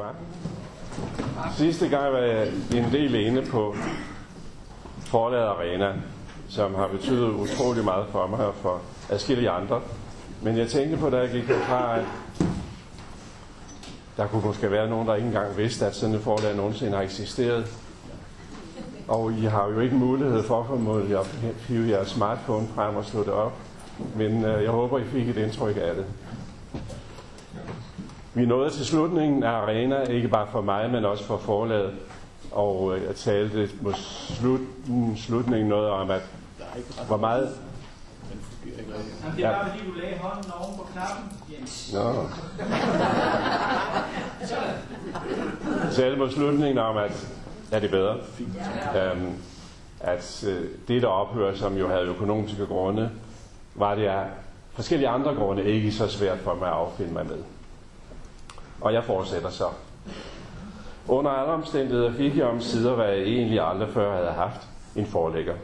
Tak. Sidste gang var jeg en del inde på Forlaget Arena, som har betydet utrolig meget for mig og for adskillige andre. Men jeg tænkte på, da jeg gik herfra, at der kunne måske være nogen, der ikke engang vidste, at sådan et forlag nogensinde har eksisteret. Og I har jo ikke mulighed for formodentlig at hive jeres smartphone frem og slå det op. Men øh, jeg håber, I fik et indtryk af det. Vi nåede til slutningen af arena, ikke bare for mig, men også for forlaget. Og øh, jeg talte mod slut, slutningen noget om, at hvor meget... Jamen, det er bare fordi, du lagde hånden oven på knappen, Jens. Nå. Talte mod slutningen om, at er det bedre? Øhm, at øh, det, der ophører, som jo havde økonomiske grunde, var det af forskellige andre grunde ikke så svært for mig at affinde mig med. Og jeg fortsætter så. Under alle omstændigheder fik jeg om sider, hvad jeg egentlig aldrig før havde haft, en forlægger.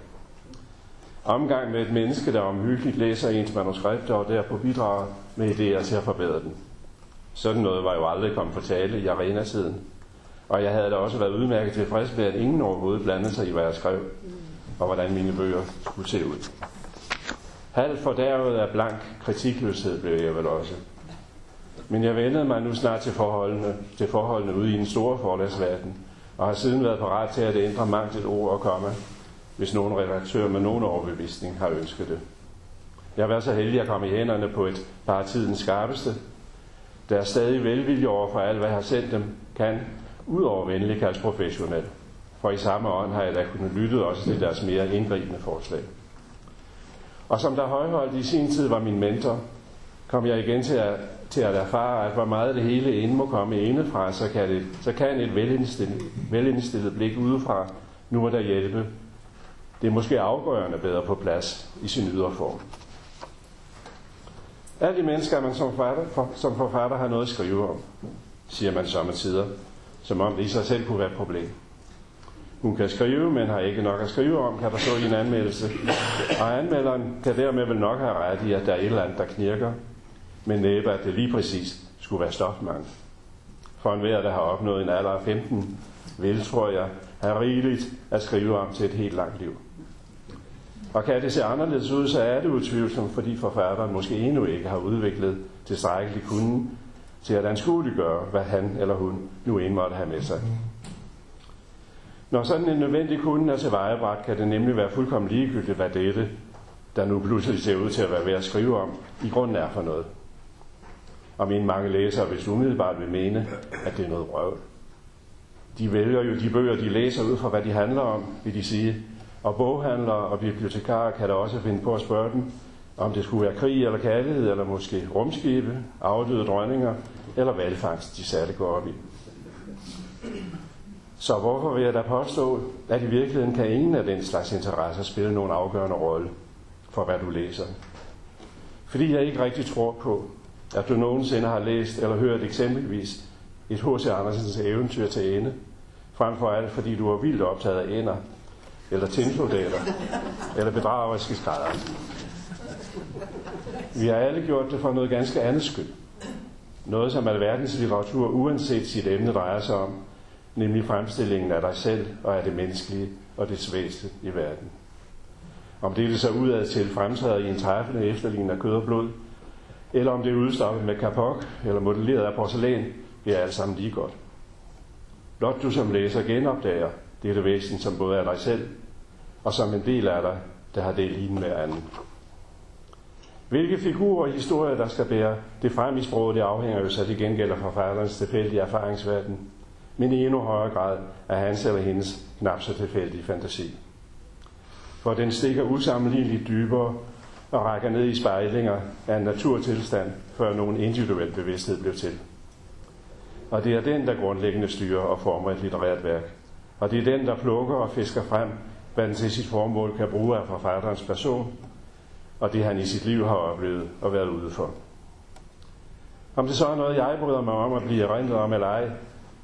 Omgang med et menneske, der omhyggeligt læser ens manuskripter og derpå bidrager med idéer til at forbedre den. Sådan noget var jo aldrig kommet på tale i arenasiden. Og jeg havde da også været udmærket tilfreds med, at ingen overhovedet blandede sig i, hvad jeg skrev, og hvordan mine bøger skulle se ud. Halvt fordærvet af blank kritikløshed blev jeg vel også. Men jeg vendede mig nu snart til forholdene, til forholdene ude i den store forlagsverden, og har siden været parat til at ændre mangt et ord og komme, hvis nogen redaktør med nogen overbevisning har ønsket det. Jeg har været så heldig at komme i hænderne på et par af tidens skarpeste, der er stadig velvilje over for alt, hvad jeg har sendt dem, kan, udover venlig kaldes professionel. For i samme ånd har jeg da kunnet lytte også til deres mere indgribende forslag. Og som der højholdt i sin tid var min mentor, kom jeg igen til at, til at erfare, at hvor meget det hele inde må komme indefra, så kan, det, så kan et velindstillet, velindstillet blik udefra nu må der hjælpe. Det er måske afgørende bedre på plads i sin ydre form. Alle de mennesker, man som forfatter, for, som forfatter har noget at skrive om, siger man sommetider, som om det i sig selv kunne være et problem. Hun kan skrive, men har ikke nok at skrive om, kan der stå i en anmeldelse. Og anmelderen kan dermed vel nok have ret i, at der er et eller andet, der knirker, men næppe, at det lige præcis skulle være stofmangel. For en hver, der har opnået en alder af 15, vil, tror jeg, have rigeligt at skrive om til et helt langt liv. Og kan det se anderledes ud, så er det utvivlsomt, fordi forfatteren måske endnu ikke har udviklet tilstrækkelig kunden til at anskueliggøre, hvad han eller hun nu end måtte have med sig. Når sådan en nødvendig kunde er tilvejebragt, kan det nemlig være fuldkommen ligegyldigt, hvad dette, der nu pludselig ser ud til at være ved at skrive om, i grunden er for noget. Og mine mange læsere hvis umiddelbart vil mene, at det er noget røv. De vælger jo de bøger, de læser ud fra, hvad de handler om, vil de sige. Og boghandlere og bibliotekarer kan da også finde på at spørge dem, om det skulle være krig eller kærlighed, eller måske rumskibe, afdøde dronninger, eller valgfangst, de særligt går op i. Så hvorfor vil jeg da påstå, at i virkeligheden kan ingen af den slags interesser spille nogen afgørende rolle for, hvad du læser? Fordi jeg ikke rigtig tror på, at du nogensinde har læst eller hørt eksempelvis et H.C. Andersens eventyr til ende, frem for alt fordi du er vildt optaget af ender, eller tinsoldater, eller bedrageriske skrædder. Vi har alle gjort det for noget ganske andet skyld. Noget, som alverdens litteratur, uanset sit emne, drejer sig om, nemlig fremstillingen af dig selv og af det menneskelige og det svageste i verden. Om det er så udad til fremtræder i en træffende efterligning af kød og blod, eller om det er udstoppet med kapok eller modelleret af porcelæn, det er alt sammen lige godt. Blot du som læser genopdager dette væsen, som både er dig selv, og som en del af dig, der har del i den hver anden. Hvilke figurer og historier, der skal bære det frem i sproget, det afhænger jo så til gengæld af forfatterens tilfældige erfaringsverden, men i endnu højere grad af hans eller hendes knap så tilfældige fantasi. For den stikker usammenligneligt dybere og rækker ned i spejlinger af en naturtilstand, før nogen individuel bevidsthed blev til. Og det er den, der grundlæggende styrer og former et litterært værk. Og det er den, der plukker og fisker frem, hvad den til sit formål kan bruge af forfatterens person, og det han i sit liv har oplevet og været ude for. Om det så er noget, jeg bryder mig om at blive erindret om eller ej,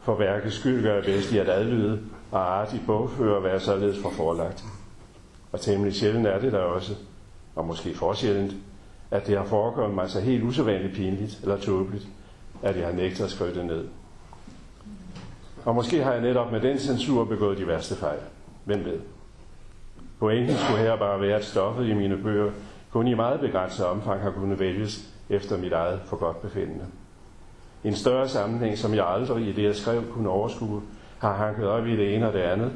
for værkets skyld gør jeg bedst i at adlyde og artigt bogfører være således for forlagt. Og temmelig sjældent er det der også, og måske for sjældent, at det har foregået mig så helt usædvanligt pinligt eller tåbeligt, at jeg har nægtet at skrive det ned. Og måske har jeg netop med den censur begået de værste fejl. Hvem ved? Pointen skulle her bare være, at stoffet i mine bøger kun i meget begrænset omfang har kunnet vælges efter mit eget for godt befindende. En større sammenhæng, som jeg aldrig i det, jeg skrev, kunne overskue, har hanket op i det ene og det andet,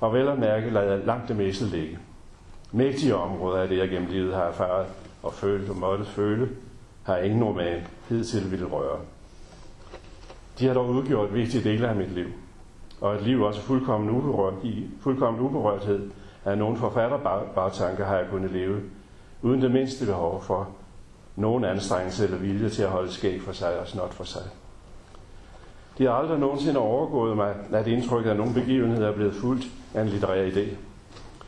og vel at mærke lader langt det meste ligge. Mægtige områder af det, jeg gennem livet har erfaret og følt og måtte føle, har ingen roman hidtil ville røre. De har dog udgjort vigtige dele af mit liv, og et liv også fuldkommen, uberørt, i fuldkommen uberørthed af nogle forfatterbartanker har jeg kunnet leve, uden det mindste behov for nogen anstrengelse eller vilje til at holde skæg for sig og snot for sig. De har aldrig nogensinde overgået mig, at indtrykket af nogle begivenheder er blevet fuldt af en litterær idé.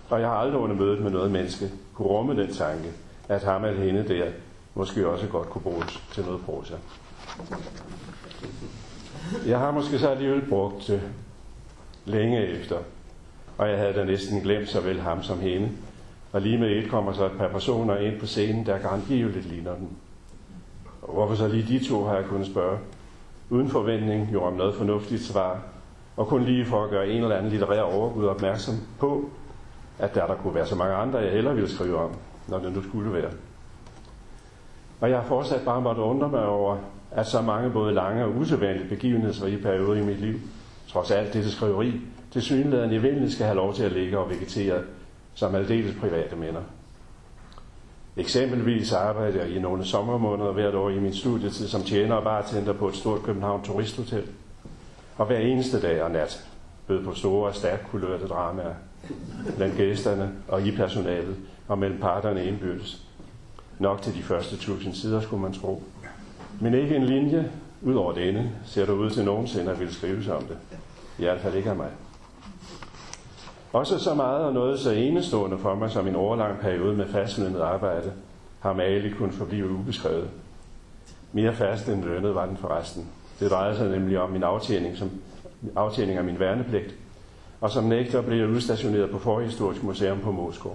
Og jeg har aldrig under mødet med noget menneske kunne rumme den tanke, at ham eller hende der måske også godt kunne bruges til noget prosa. Jeg har måske så alligevel brugt det længe efter, og jeg havde da næsten glemt såvel ham som hende. Og lige med et kommer så et par personer ind på scenen, der garantiveligt ligner den. Og hvorfor så lige de to, har jeg kunnet spørge. Uden forventning jo om noget fornuftigt svar, og kun lige for at gøre en eller anden litterær overgud opmærksom på, at der, der kunne være så mange andre, jeg hellere ville skrive om, når det nu skulle være. Og jeg har fortsat bare måtte undre mig over, at så mange både lange og usædvanlige begivenhedsrige perioder i mit liv, trods alt dette skriveri, til synligheden i vindelig skal have lov til at ligge og vegetere som aldeles private minder. Eksempelvis arbejder jeg i nogle sommermåneder hvert år i min studietid som tjener og bartender på et stort København turisthotel. Og hver eneste dag og nat bød på store og stærkt kulørte dramaer blandt gæsterne og i personalet og mellem parterne indbyrdes. Nok til de første tusind sider, skulle man tro. Men ikke en linje, ud over denne, ser der ud til nogensinde at ville skrive om det. I hvert fald ikke af mig. Også så meget og noget så enestående for mig som en overlang periode med fastlønnet arbejde, har Mali kun forblive ubeskrevet. Mere fast end lønnet var den forresten. Det drejede sig nemlig om min aftjening, som, aftjening af min værnepligt, og som nægter blev jeg udstationeret på Forhistorisk Museum på Moskva.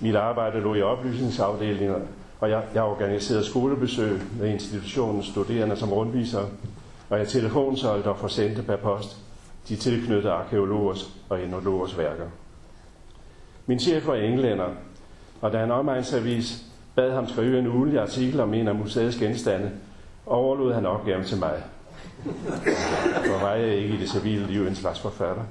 Mit arbejde lå i oplysningsafdelinger, og jeg, jeg organiserede skolebesøg med institutionens studerende som rundviser, og jeg telefonsolgte og forsendte per post de tilknyttede arkeologers og etnologers værker. Min chef var englænder, og da en omegnsavis bad ham skrive en ugelig artikel om en af museets genstande, overlod han opgaven til mig. For var jeg ikke i det civile liv en slags forfatter.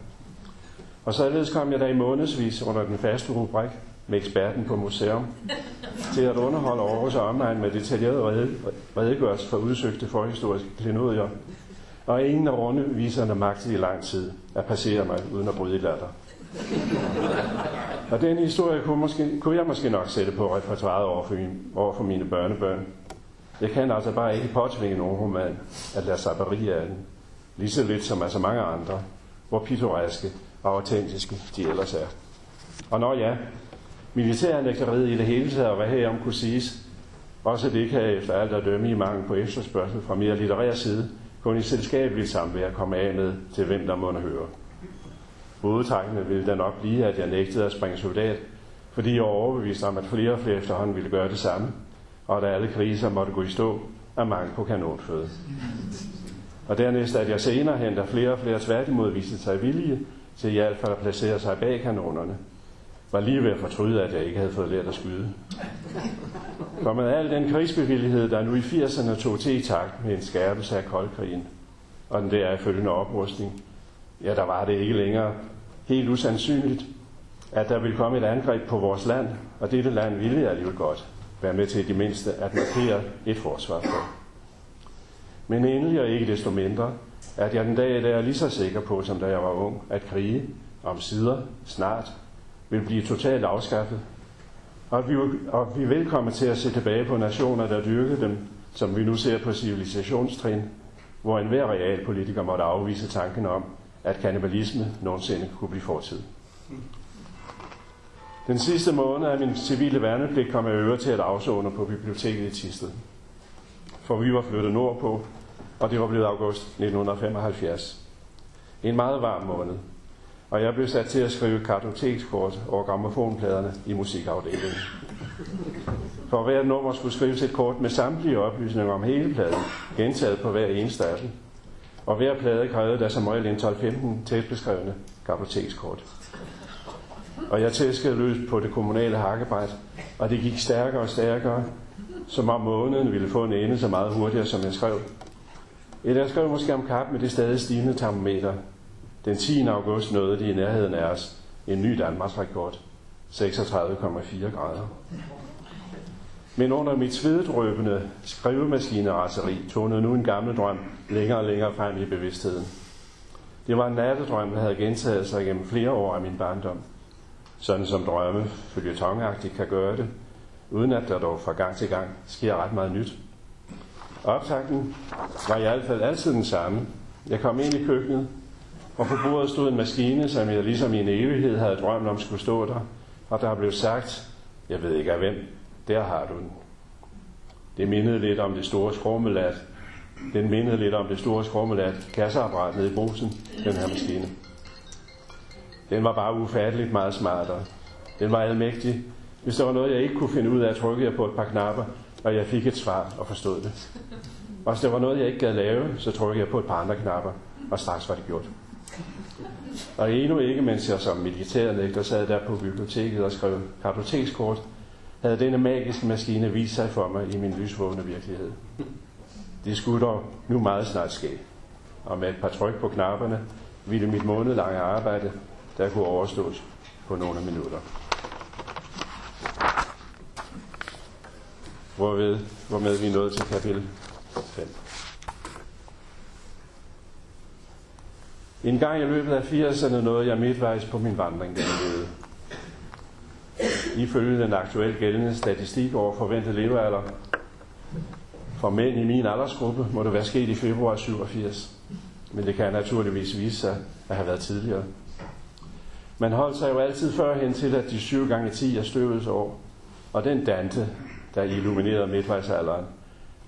Og således kom jeg der i månedsvis under den faste rubrik med eksperten på museum til at underholde Aarhus og omegn med detaljeret redegørelse for udsøgte forhistoriske klenodier og ingen af rundeviserne magtede i lang tid at passere mig uden at bryde i latter. Og den historie kunne, måske, kunne jeg måske nok sætte på repertoireet over for, min, over for mine børnebørn. Jeg kan altså bare ikke påtvinge nogen roman at lade sig berige af den. Lige så lidt som altså mange andre, hvor pittoreske og autentiske de ellers er. Og når ja, militærnægteriet i det hele taget, og hvad herom kunne siges, også det kan efter alt at dømme i mangel på efterspørgsel fra mere litterær side, kun i selskabeligt samvær komme af med til hvem der måtte høre. Hovedtrækkende ville da nok blive, at jeg nægtede at springe soldat, fordi jeg var overbevist om, at flere og flere efterhånden ville gøre det samme, og da alle kriser måtte gå i stå af mangel på kanonføde. Og dernæst, at jeg senere hen, da flere og flere tværtimod viste sig villige til i hvert fald at placere sig bag kanonerne, var lige ved at fortryde, at jeg ikke havde fået lært at skyde. For med al den krigsbevillighed, der nu i 80'erne tog til i takt med en skærpelse af koldkrigen, og den der følgende oprustning, ja, der var det ikke længere helt usandsynligt, at der ville komme et angreb på vores land, og dette land ville jeg alligevel godt være med til det mindste at markere et forsvar for. Men endelig og ikke desto mindre, at jeg den dag der er lige så sikker på, som da jeg var ung, at krige om sider snart vil blive totalt afskaffet, og vi, og vi er velkommen til at se tilbage på nationer, der dyrkede dem, som vi nu ser på civilisationstrin, hvor enhver realpolitiker måtte afvise tanken om, at kannibalisme nogensinde kunne blive fortid. Den sidste måned af min civile værnepligt kom jeg øver til at afzone på biblioteket i Tisted. For vi var flyttet nordpå, og det var blevet august 1975. En meget varm måned, og jeg blev sat til at skrive kartotekskort over gramofonpladerne i musikafdelingen. For hver nummer skulle skrives et kort med samtlige oplysninger om hele pladen, gentaget på hver eneste af dem. Og hver plade krævede der som regel en 12-15 tæt beskrevne kartotekskort. Og jeg tæskede løs på det kommunale hakkebræt, og det gik stærkere og stærkere, som om måneden ville få en ende så meget hurtigere, som jeg skrev. Jeg skrev måske om kap med det stadig stigende termometer. Den 10. august nåede de i nærheden af os en ny Danmarks rekord. 36,4 grader. Men under mit sveddrøbende skrivemaskineraseri tonede nu en gammel drøm længere og længere frem i bevidstheden. Det var en nattedrøm, der havde gentaget sig gennem flere år af min barndom. Sådan som drømme følgetongagtigt kan gøre det, uden at der dog fra gang til gang sker ret meget nyt. Optakten var i hvert fald altid den samme. Jeg kom ind i køkkenet, og på bordet stod en maskine, som jeg ligesom i en evighed havde drømt om skulle stå der, og der blev sagt, jeg ved ikke af hvem, der har du den. Det mindede lidt om det store skrummelat. Den mindede lidt om det store skrummelat kasseapparat nede i brusen, den her maskine. Den var bare ufatteligt meget smartere. Den var almægtig. Hvis der var noget, jeg ikke kunne finde ud af, trykkede jeg på et par knapper, og jeg fik et svar og forstod det. Og hvis der var noget, jeg ikke gad lave, så trykkede jeg på et par andre knapper, og straks var det gjort. Og endnu ikke, mens jeg som militærnægter sad der på biblioteket og skrev kartotekskort, havde denne magiske maskine vist sig for mig i min lysvågne virkelighed. Det skulle dog nu meget snart ske, og med et par tryk på knapperne ville mit månedlange arbejde der kunne overstås på nogle minutter. Hvorved, hvormed vi nåede til kapitel 5. En gang i løbet af 80'erne nåede jeg midtvejs på min vandring gennem livet. Ifølge den aktuelt gældende statistik over forventet levealder for mænd i min aldersgruppe må det være sket i februar 87. Men det kan naturligvis vise sig at have været tidligere. Man holdt sig jo altid førhen til, at de 7 gange 10 er støvets år. Og den Dante, der illuminerede midtvejsalderen,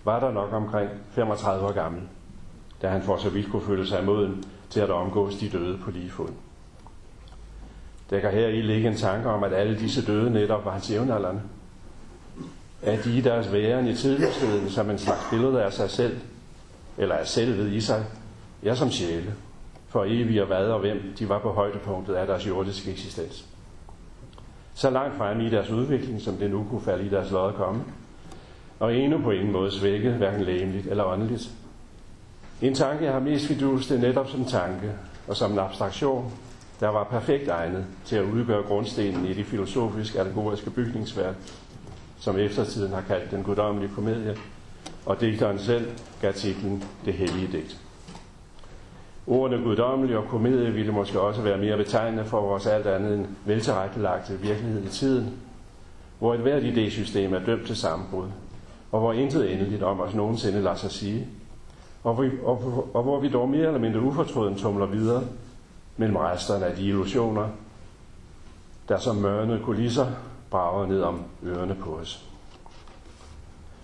var der nok omkring 35 år gammel, da han for så vidt kunne føle sig moden til at omgås de døde på lige fod. Der kan her i ligge en tanke om, at alle disse døde netop var hans jævnaldrende. At de i deres væren i tidligheden som en slags billede af sig selv, eller af selvet i sig, ja som sjæle, for evigt og hvad og hvem de var på højdepunktet af deres jordiske eksistens. Så langt frem i deres udvikling, som det nu kunne falde i deres lod at komme, og endnu på ingen måde svække, hverken lægeligt eller åndeligt. En tanke, jeg har mest fidus, det er netop som tanke, og som en abstraktion, der var perfekt egnet til at udgøre grundstenen i det filosofisk allegoriske bygningsværk, som eftertiden har kaldt den guddommelige komedie, og digteren selv gav titlen Det hellige digt. Ordene guddommelig og komedie ville måske også være mere betegnende for vores alt andet end veltilrettelagte virkelighed i tiden, hvor et hvert idésystem er dømt til sammenbrud, og hvor intet endeligt om os nogensinde lader sig sige, og, vi, og, og hvor vi dog mere eller mindre ufortrøden tumler videre mellem resterne af de illusioner, der som mørne kulisser brager ned om ørerne på os.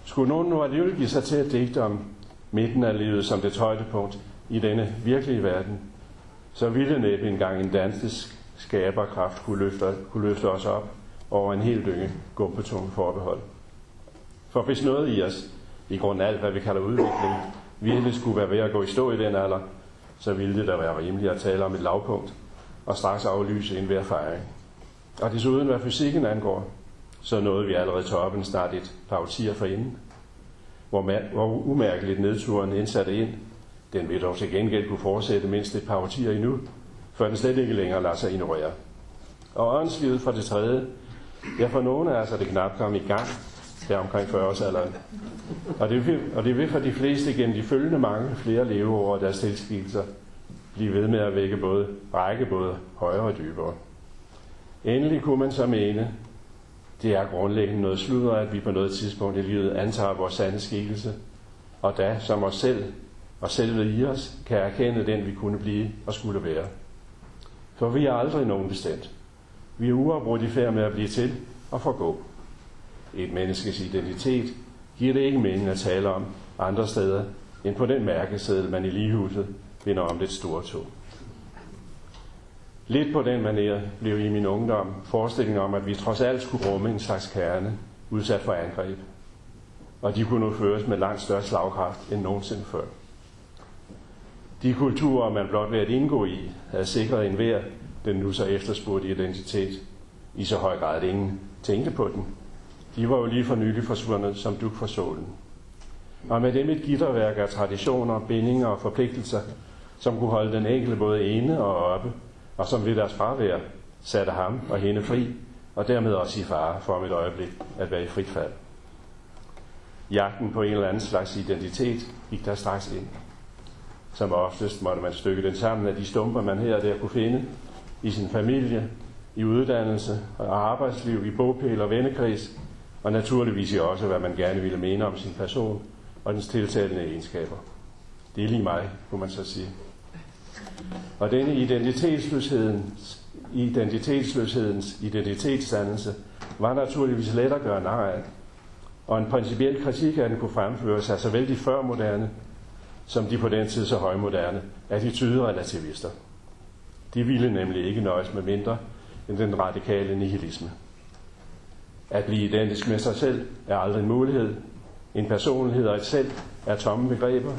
Skulle nogen nu alligevel give sig til at digte om midten af livet som det højdepunkt i denne virkelige verden, så ville næppe engang en dansk skaberkraft kunne løfte, kunne løfte os op over en hel dynge gumpetunge forbehold. For hvis noget i os, i grund af alt, hvad vi kalder udvikling, virkelig skulle være ved at gå i stå i den alder, så ville det da være rimeligt at tale om et lavpunkt og straks aflyse en hver fejring. Og desuden, hvad fysikken angår, så nåede vi allerede toppen snart et par årtier forinden, hvor, hvor umærkeligt nedturen indsatte ind. Den vil dog til gengæld kunne fortsætte mindst et par årtier endnu, før den slet ikke længere lader sig ignorere. Og åndslivet for det tredje, ja for nogle af os er det knap kommet i gang, der omkring 40 års alderen. Og det, vil, og det vil for de fleste gennem de følgende mange flere leveår og deres tilskikelser blive ved med at vække både, række både højere og dybere. Endelig kunne man så mene, det er grundlæggende noget sludder, at vi på noget tidspunkt i livet antager vores sande skikkelse, og da som os selv og selve i os kan erkende den, vi kunne blive og skulle være. For vi er aldrig nogen bestemt. Vi er uafbrudt i færd med at blive til og forgå. Et menneskes identitet giver det ikke mening at tale om andre steder end på den mærkeseddel, man i ligehuset vinder om det store tog. Lidt på den manér blev i min ungdom forestillingen om, at vi trods alt skulle rumme en slags kerne, udsat for angreb. Og de kunne nu føres med langt større slagkraft end nogensinde før. De kulturer, man blot ved at indgå i, havde sikret enhver den nu så efterspurgte identitet, i så høj grad, at ingen tænkte på den. De var jo lige for nylig forsvundet som duk for solen. Og med dem et gitterværk af traditioner, bindinger og forpligtelser, som kunne holde den enkelte både ene og oppe, og som ved deres fravær satte ham og hende fri, og dermed også i fare for om et øjeblik at være i frit fald. Jagten på en eller anden slags identitet gik der straks ind. Som oftest måtte man stykke den sammen af de stumper, man her og der kunne finde, i sin familie, i uddannelse og arbejdsliv, i bogpæl og vennekreds, og naturligvis også, hvad man gerne ville mene om sin person og dens tiltalende egenskaber. Det er lige mig, kunne man så sige. Og denne identitetsløshedens, identitetsløshedens identitetsdannelse var naturligvis let at gøre nar af, og en principiel kritik af den kunne fremføres af såvel de førmoderne som de på den tid så højmoderne attitydrelativister. De ville nemlig ikke nøjes med mindre end den radikale nihilisme. At blive identisk med sig selv er aldrig en mulighed. En personlighed og et selv er tomme begreber.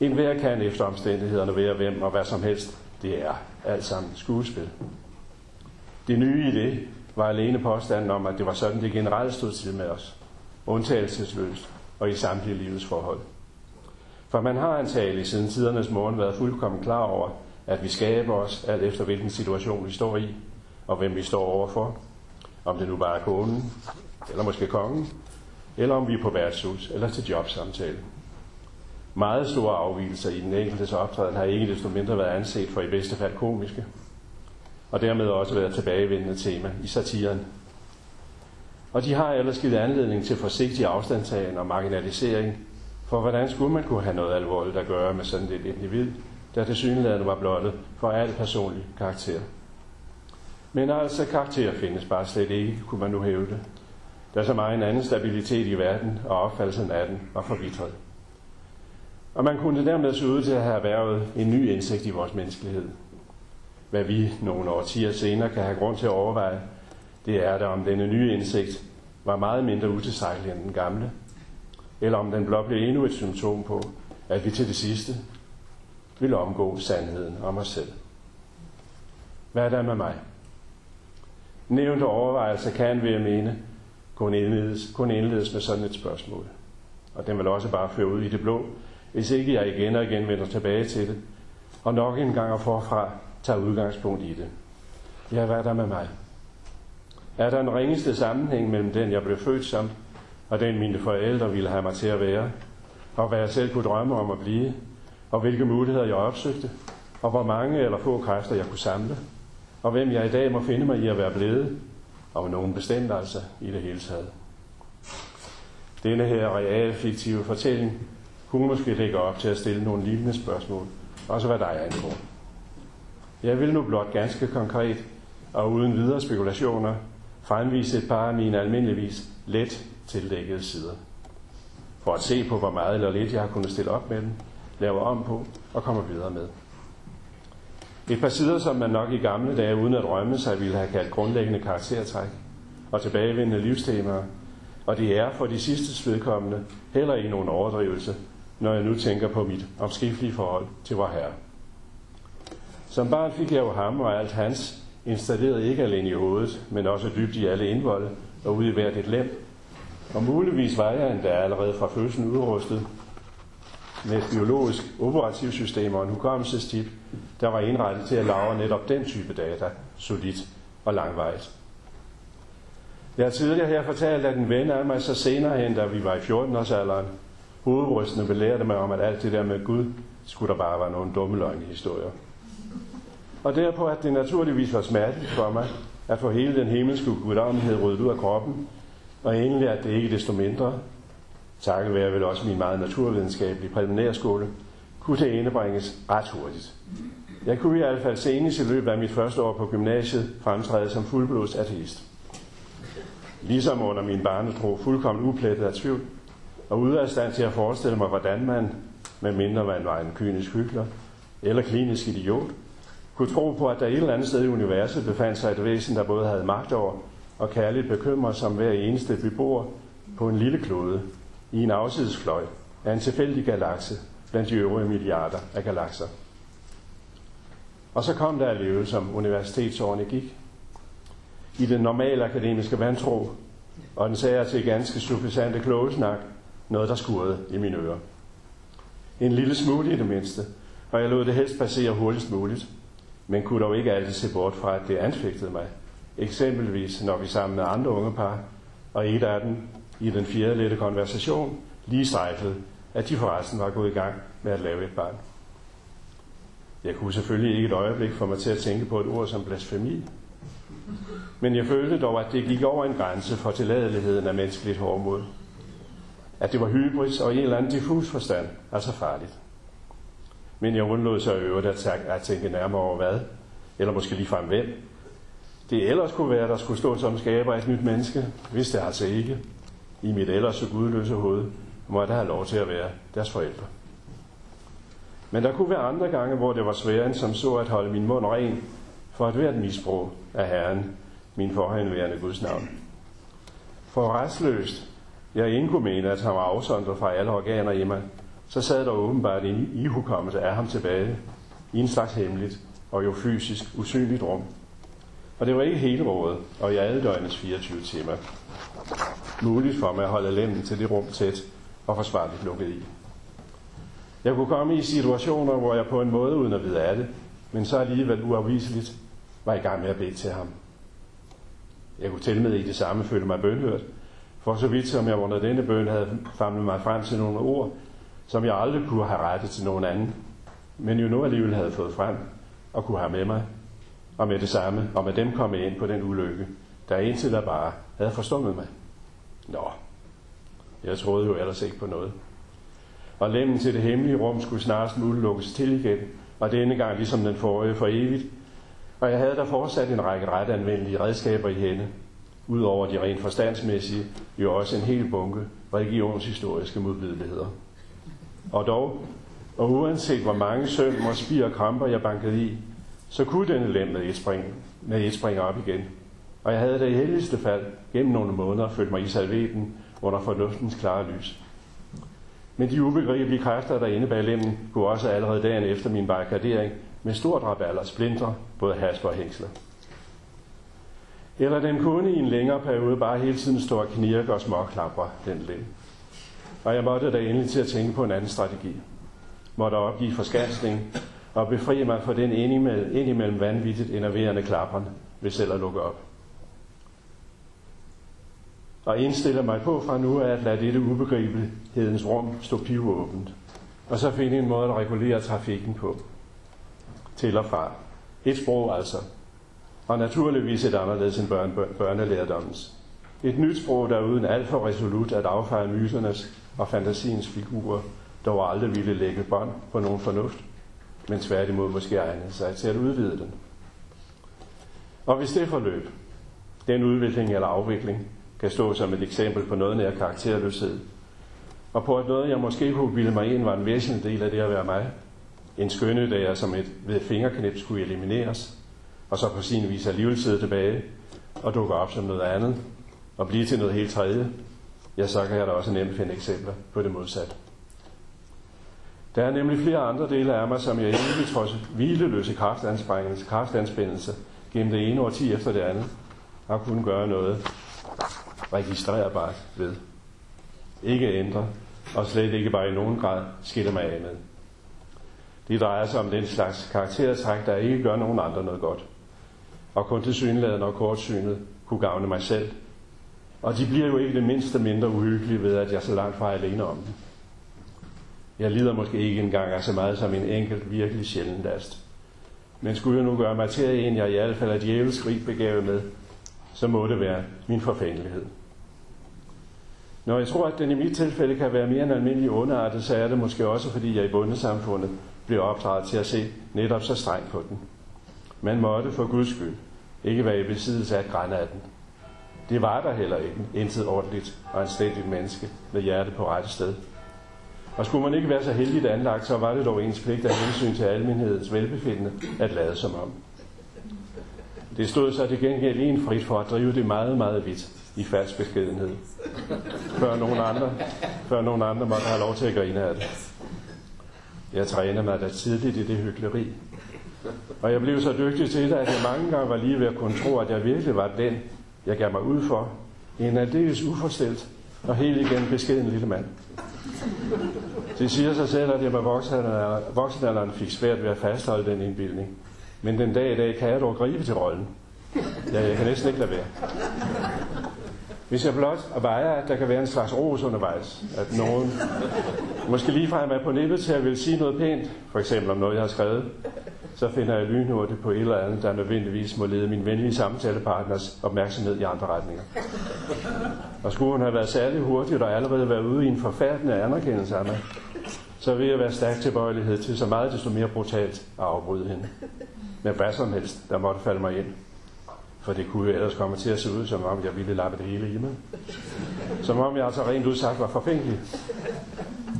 En hver kan efter omstændighederne være hvem og hvad som helst. Det er alt sammen skuespil. Det nye i det var alene påstanden om, at det var sådan, det generelt stod til med os. Undtagelsesløst og i samtlige livets forhold. For man har antageligt siden tidernes morgen været fuldkommen klar over, at vi skaber os alt efter hvilken situation vi står i, og hvem vi står overfor. Om det nu bare er konen, eller måske kongen, eller om vi er på værtshus eller til jobsamtale. Meget store afvielser i den enkeltes optræden har ikke desto mindre været anset for i bedste fald komiske, og dermed også været tilbagevendende tema i satiren. Og de har ellers givet anledning til forsigtig afstandtagen og marginalisering, for hvordan skulle man kunne have noget alvorligt at gøre med sådan et individ, der til synligheden var blottet for al personlig karakter. Men altså, karakter findes bare slet ikke, kunne man nu hæve det. Der er så meget en anden stabilitet i verden, og opfattelsen af den var forvitret. Og man kunne dermed se ud til at have erhvervet en ny indsigt i vores menneskelighed. Hvad vi nogle årtier senere kan have grund til at overveje, det er, da om denne nye indsigt var meget mindre utilstrækkelig end den gamle, eller om den blot blev endnu et symptom på, at vi til det sidste vil omgå sandheden om os selv. Hvad er der med mig? Nævnte overvejelser kan, vil jeg mene, kun indledes, kun indledes med sådan et spørgsmål. Og den vil også bare føre ud i det blå, hvis ikke jeg igen og igen vender tilbage til det, og nok en gang og forfra tager udgangspunkt i det. Ja, hvad er der med mig? Er der en ringeste sammenhæng mellem den, jeg blev født som, og den mine forældre ville have mig til at være, og hvad jeg selv kunne drømme om at blive, og hvilke muligheder jeg opsøgte, og hvor mange eller få kræfter jeg kunne samle, og hvem jeg i dag må finde mig i at være blevet, og nogen bestemt altså i det hele taget. Denne her reale fiktive fortælling kunne måske lægge op til at stille nogle lignende spørgsmål, også hvad dig angår. Jeg vil nu blot ganske konkret og uden videre spekulationer fremvise et par af mine almindeligvis let tildækkede sider. For at se på, hvor meget eller lidt jeg har kunnet stille op med dem, lave om på og komme videre med. Et par sider, som man nok i gamle dage, uden at rømme sig, ville have kaldt grundlæggende karaktertræk og tilbagevendende livstemaer, og det er for de sidste vedkommende heller ikke nogen overdrivelse, når jeg nu tænker på mit omskiftelige forhold til vor Herre. Som barn fik jeg jo ham og alt hans installeret ikke alene i hovedet, men også dybt i alle indvolde og ude i hvert et lem. Og muligvis var jeg endda allerede fra fødslen udrustet med et biologisk operativsystem og en hukommelsestip, der var indrettet til at lave netop den type data solidt og langvejs. Jeg har tidligere her fortalt, at en ven af mig så senere hen, da vi var i 14-årsalderen, hovedrystende belærte mig om, at alt det der med Gud, skulle der bare være nogle dumme løgnehistorier. Og derpå, at det naturligvis var smerteligt for mig, at få hele den himmelske guddommelighed ryddet ud af kroppen, og endelig, at det ikke desto mindre, takket være vel også min meget naturvidenskabelige præliminærskole, kunne det indebringes ret hurtigt. Jeg kunne i hvert fald senest i løbet af mit første år på gymnasiet fremtræde som fuldblods ateist. Ligesom under min barnetro fuldkommen uplettet af tvivl, og ude af stand til at forestille mig, hvordan man, med mindre man var en kynisk hyggelig eller klinisk idiot, kunne tro på, at der et eller andet sted i universet befandt sig et væsen, der både havde magt over og kærligt bekymret som hver eneste beboer på en lille klode i en afsidesfløj af en tilfældig galakse blandt de øvrige milliarder af galakser. Og så kom der at leve, som universitetsårene gik. I den normale akademiske vantro, og den sagde til ganske suffisante klogesnak, noget der skurrede i mine ører. En lille smule i det mindste, og jeg lod det helst passere hurtigst muligt, men kunne dog ikke altid se bort fra, at det anfægtede mig. Eksempelvis når vi sammen med andre unge par, og et af dem i den fjerde lette konversation lige strejfede, at de forresten var gået i gang med at lave et barn. Jeg kunne selvfølgelig ikke et øjeblik få mig til at tænke på et ord som blasfemi. Men jeg følte dog, at det gik over en grænse for tilladeligheden af menneskeligt hårdmod. At det var hybris og i en eller anden diffus forstand, altså farligt. Men jeg undlod så øvrigt at, at tænke nærmere over hvad, eller måske lige frem hvem. Det ellers kunne være, der skulle stå som skaber et nyt menneske, hvis det altså ikke. I mit ellers så gudløse hoved må der have lov til at være deres forældre. Men der kunne være andre gange, hvor det var sværere end som så at holde min mund ren for at være et misbrug af Herren, min forhenværende Guds navn. For restløst, jeg ikke kunne mene, at han var afsondret fra alle organer i mig, så sad der åbenbart en ihukommelse af ham tilbage i en slags hemmeligt og jo fysisk usynligt rum. Og det var ikke hele året, og i alle døgnets 24 timer. Muligt for mig at holde lænden til det rum tæt og forsvarligt lukket i. Jeg kunne komme i situationer, hvor jeg på en måde, uden at vide af det, men så alligevel uafviseligt, var i gang med at bede til ham. Jeg kunne til med i det samme føle mig bønhørt, for så vidt som jeg under denne bøn havde famlet mig frem til nogle ord, som jeg aldrig kunne have rettet til nogen anden, men jo nu alligevel havde fået frem og kunne have med mig, og med det samme, og med dem komme ind på den ulykke, der indtil der bare havde forstummet mig. Nå, jeg troede jo ellers ikke på noget. Og lemmen til det hemmelige rum skulle snarest muligt lukkes til igen, og denne gang ligesom den forrige for evigt. Og jeg havde der fortsat en række ret anvendelige redskaber i hende, udover de rent forstandsmæssige, jo også en hel bunke religionshistoriske modbydeligheder. Og dog, og uanset hvor mange søm og spir og kramper jeg bankede i, så kunne denne lem med et spring, med et spring op igen. Og jeg havde det i heldigste fald gennem nogle måneder følt mig i salveten under fornuftens klare lys. Men de ubegribelige kræfter, der inde bag lemmen, kunne også allerede dagen efter min barrikadering med stort raballer splintre, både hasper og hængsler. Eller den kunne i en længere periode bare hele tiden stå og knirke og småklapre den lem. Og jeg måtte da endelig til at tænke på en anden strategi. Måtte opgive forskansning og befri mig fra den indimellem, indimellem vanvittigt enerverende klapperen ved selv at lukke op. Og indstiller mig på fra nu at lade dette ubegribelighedens rum stå pivåbent. Og så finde en måde at regulere trafikken på. Til og fra. Et sprog altså. Og naturligvis et anderledes end børn, børnelærdommens. Et nyt sprog, der uden alt for resolut at affeje myternes og fantasiens figurer, dog aldrig ville lægge bånd på nogen fornuft, men tværtimod måske egne sig til at udvide den. Og hvis det forløb, den udvikling eller afvikling, kan stå som et eksempel på noget nær karakterløshed, og på at noget, jeg måske kunne bilde mig ind, var en væsentlig del af det at være mig. En skønne, der jeg som et ved fingerknip skulle elimineres, og så på sin vis alligevel sidde tilbage og dukke op som noget andet, og blive til noget helt tredje, ja, så kan jeg da også nemt finde eksempler på det modsatte. Der er nemlig flere andre dele af mig, som jeg ikke trods hvileløse kraftanspændelse, kraftanspændelse gennem det ene årti efter det andet, har kunnet gøre noget registrerbart ved. Ikke ændre, og slet ikke bare i nogen grad skille mig af med. Det drejer sig om den slags karaktertræk, der ikke gør nogen andre noget godt. Og kun til synladen og kortsynet kunne gavne mig selv. Og de bliver jo ikke det mindste mindre uhyggelige ved, at jeg så langt fra er alene om dem. Jeg lider måske ikke engang af så meget som en enkelt virkelig sjælden last. Men skulle jeg nu gøre mig til en, jeg i hvert fald er djævelsk rig begavet med, så må det være min forfængelighed. Når jeg tror, at den i mit tilfælde kan være mere end almindelig underartet, så er det måske også, fordi jeg i bundesamfundet blev opdraget til at se netop så strengt på den. Man måtte for Guds skyld ikke være i besiddelse af granaten. Det var der heller ikke intet ordentligt og anstændigt menneske med hjerte på rette sted. Og skulle man ikke være så heldigt anlagt, så var det dog ens pligt af hensyn til almenhedens velbefindende at lade som om. Det stod så til gengæld en frit for at drive det meget, meget vidt i fast beskedenhed. Før nogen andre, før nogen andre måtte have lov til at grine af det. Jeg træner mig da tidligt i det hyggeleri. Og jeg blev så dygtig til det, at jeg mange gange var lige ved at kunne tro, at jeg virkelig var den, jeg gav mig ud for. En aldeles uforstelt og helt igen beskeden lille mand. Det siger sig selv, at jeg med voksenalderen fik svært ved at fastholde den indbildning. Men den dag i dag kan jeg dog gribe til rollen. Ja, jeg kan næsten ikke lade være. Hvis jeg blot vejer, at der kan være en slags ros undervejs, at nogen måske lige fra er på nippet til at vil sige noget pænt, for eksempel om noget, jeg har skrevet, så finder jeg lynhurtigt på et eller andet, der nødvendigvis må lede min venlige samtalepartners opmærksomhed i andre retninger. Og skulle hun have været særlig hurtig og allerede været ude i en forfærdende anerkendelse af mig, så vil jeg være stærk tilbøjelighed til så meget desto mere brutalt at afbryde hende. Men hvad som helst, der måtte falde mig ind. For det kunne jo ellers komme til at se ud, som om jeg ville lappe det hele i mig. Som om jeg altså rent udsagt var forfængelig.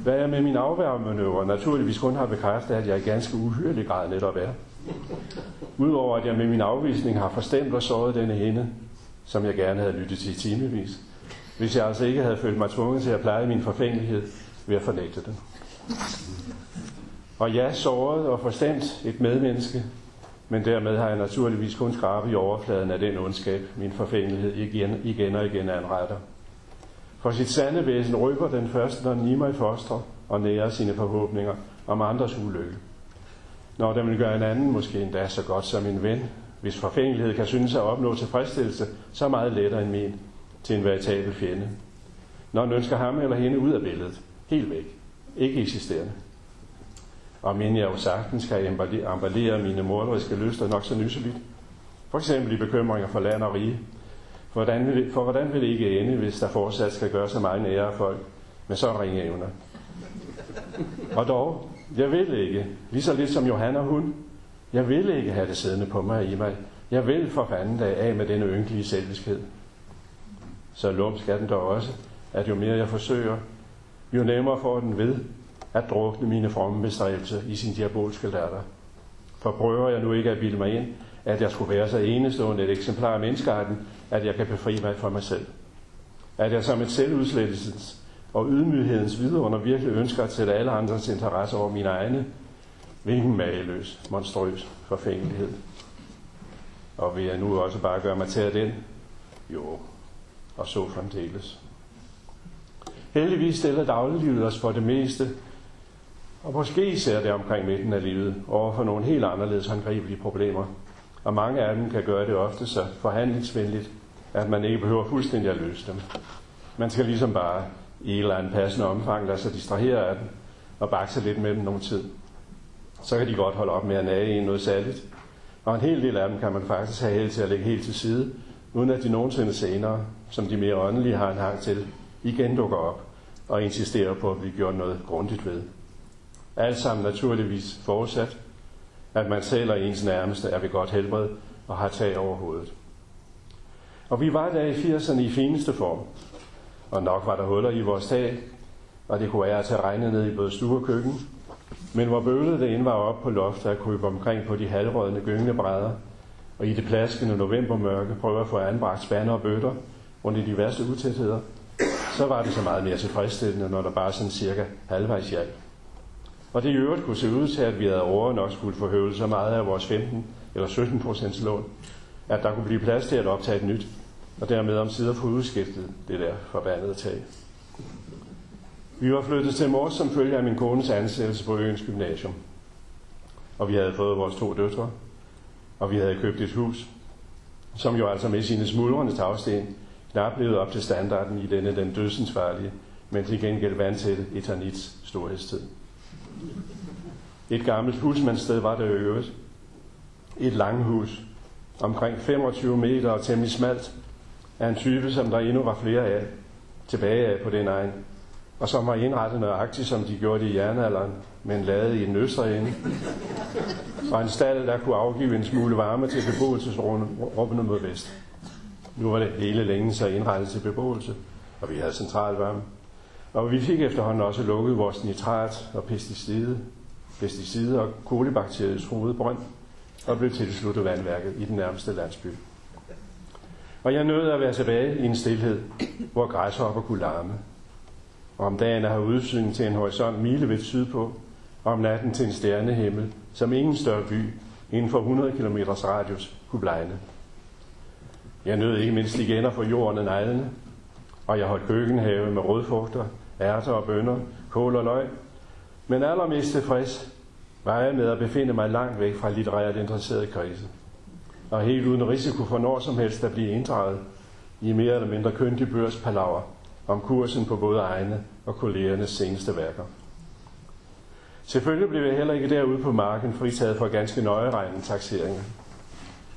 Hvad jeg med min afværgemanøvre naturligvis kun har bekræftet, at jeg i ganske uhyrelig grad netop er. Udover at jeg med min afvisning har forstemt og såret denne hende, som jeg gerne havde lyttet til i timevis, hvis jeg altså ikke havde følt mig tvunget til at pleje min forfængelighed ved at fornægte den. Og ja, såret og forstemt et medmenneske, men dermed har jeg naturligvis kun skrabet i overfladen af den ondskab, min forfængelighed igen, igen og igen anretter. For sit sande væsen rykker den første, når den i mig foster og nærer sine forhåbninger om andres ulykke. Når den vil gøre en anden måske endda så godt som en ven, hvis forfængelighed kan synes at opnå tilfredsstillelse så meget lettere end min til en veritabel fjende. Når den ønsker ham eller hende ud af billedet, helt væk, ikke eksisterende. Og men jeg jo sagtens kan emballere mine morderiske lyster nok så nyseligt. For eksempel i bekymringer for land og rige, Hvordan vil, for hvordan vil det ikke ende, hvis der fortsat skal gøre så meget ære af folk med så ringe evner? Og dog, jeg vil ikke, lige så lidt som Johanna hun, jeg vil ikke have det siddende på mig i mig. Jeg vil for fanden da af med denne ynkelige selviskhed. Så lumsk er den dog også, at jo mere jeg forsøger, jo nemmere får den ved at drukne mine fromme bestræbelser i sin diabolske latter. For prøver jeg nu ikke at bilde mig ind, at jeg skulle være så enestående et eksemplar af menneskearten, at jeg kan befri mig fra mig selv. At jeg som et selvudslettelsens og ydmyghedens vidunder virkelig ønsker at sætte alle andres interesser over mine egne. Hvilken mageløs, monstrøs forfængelighed. Og vil jeg nu også bare gøre mig til af den? Jo, og så fremdeles. Heldigvis stiller dagliglivet os for det meste, og måske især det omkring midten af livet, over for nogle helt anderledes håndgribelige problemer. Og mange af dem kan gøre det ofte så forhandlingsvenligt, at man ikke behøver fuldstændig at løse dem. Man skal ligesom bare i et eller andet passende omfang lade sig distrahere af dem og bakse lidt med dem nogle tid. Så kan de godt holde op med at nage en noget særligt. Og en hel del af dem kan man faktisk have held til at lægge helt til side, uden at de nogensinde senere, som de mere åndelige har en hang til, igen dukker op og insisterer på at blive gjort noget grundigt ved. Alt sammen naturligvis forudsat, at man selv og ens nærmeste er ved godt helbred og har tag over hovedet. Og vi var der i 80'erne i fineste form. Og nok var der huller i vores tag, og det kunne være at tage regnet ned i både stue og køkken. Men hvor bøvlet det ind var op på loftet at krybe omkring på de halvrødne gyngende brædder, og i det plaskende novembermørke prøve at få anbragt spander og bøtter under de værste utætheder, så var det så meget mere tilfredsstillende, når der bare sådan cirka halvvejs hjalp. Og det i øvrigt kunne se ud til, at vi havde over nok skulle forhøve så meget af vores 15 eller 17 procents lån, at der kunne blive plads til at optage et nyt, og dermed om sider få udskiftet det der forbandede tag. Vi var flyttet til Mors som følge af min kones ansættelse på Øens Gymnasium. Og vi havde fået vores to døtre, og vi havde købt et hus, som jo altså med sine smuldrende tagsten knap levede op til standarden i denne den dødsensfarlige, men til gengæld vandtætte eternits storhedstid. Et gammelt husmandssted var det i øvrigt. Et langhus, omkring 25 meter og temmelig smalt, af en type, som der endnu var flere af, tilbage af på den egen, og som var indrettet nøjagtigt, som de gjorde det i jernalderen, men lavet i en østre ende. Og en stald, der kunne afgive en smule varme til beboelsesrummene mod vest. Nu var det hele længe så indrettet til beboelse, og vi havde central varme. Og vi fik efterhånden også lukket vores nitrat og pesticide, pesticide og kolibakteriets hovedbrønd, og blev tilsluttet vandværket i den nærmeste landsby. Og jeg nåede at være tilbage i en stillhed, hvor græshopper kunne larme. Og om dagen at have udsyn til en horisont milevidt sydpå, og om natten til en stjernehimmel, som ingen større by inden for 100 km radius kunne blegne. Jeg nød ikke mindst igen at få jorden og neglene, og jeg holdt køkkenhave med rødfugter ærter og bønder, kål og løg. Men allermest tilfreds var jeg med at befinde mig langt væk fra litterært interesserede kredse, og helt uden risiko for når som helst at blive inddraget i mere eller mindre køndig børspalaver om kursen på både egne og kollegernes seneste værker. Selvfølgelig blev jeg heller ikke derude på marken fritaget for ganske nøjeregnende taxeringer.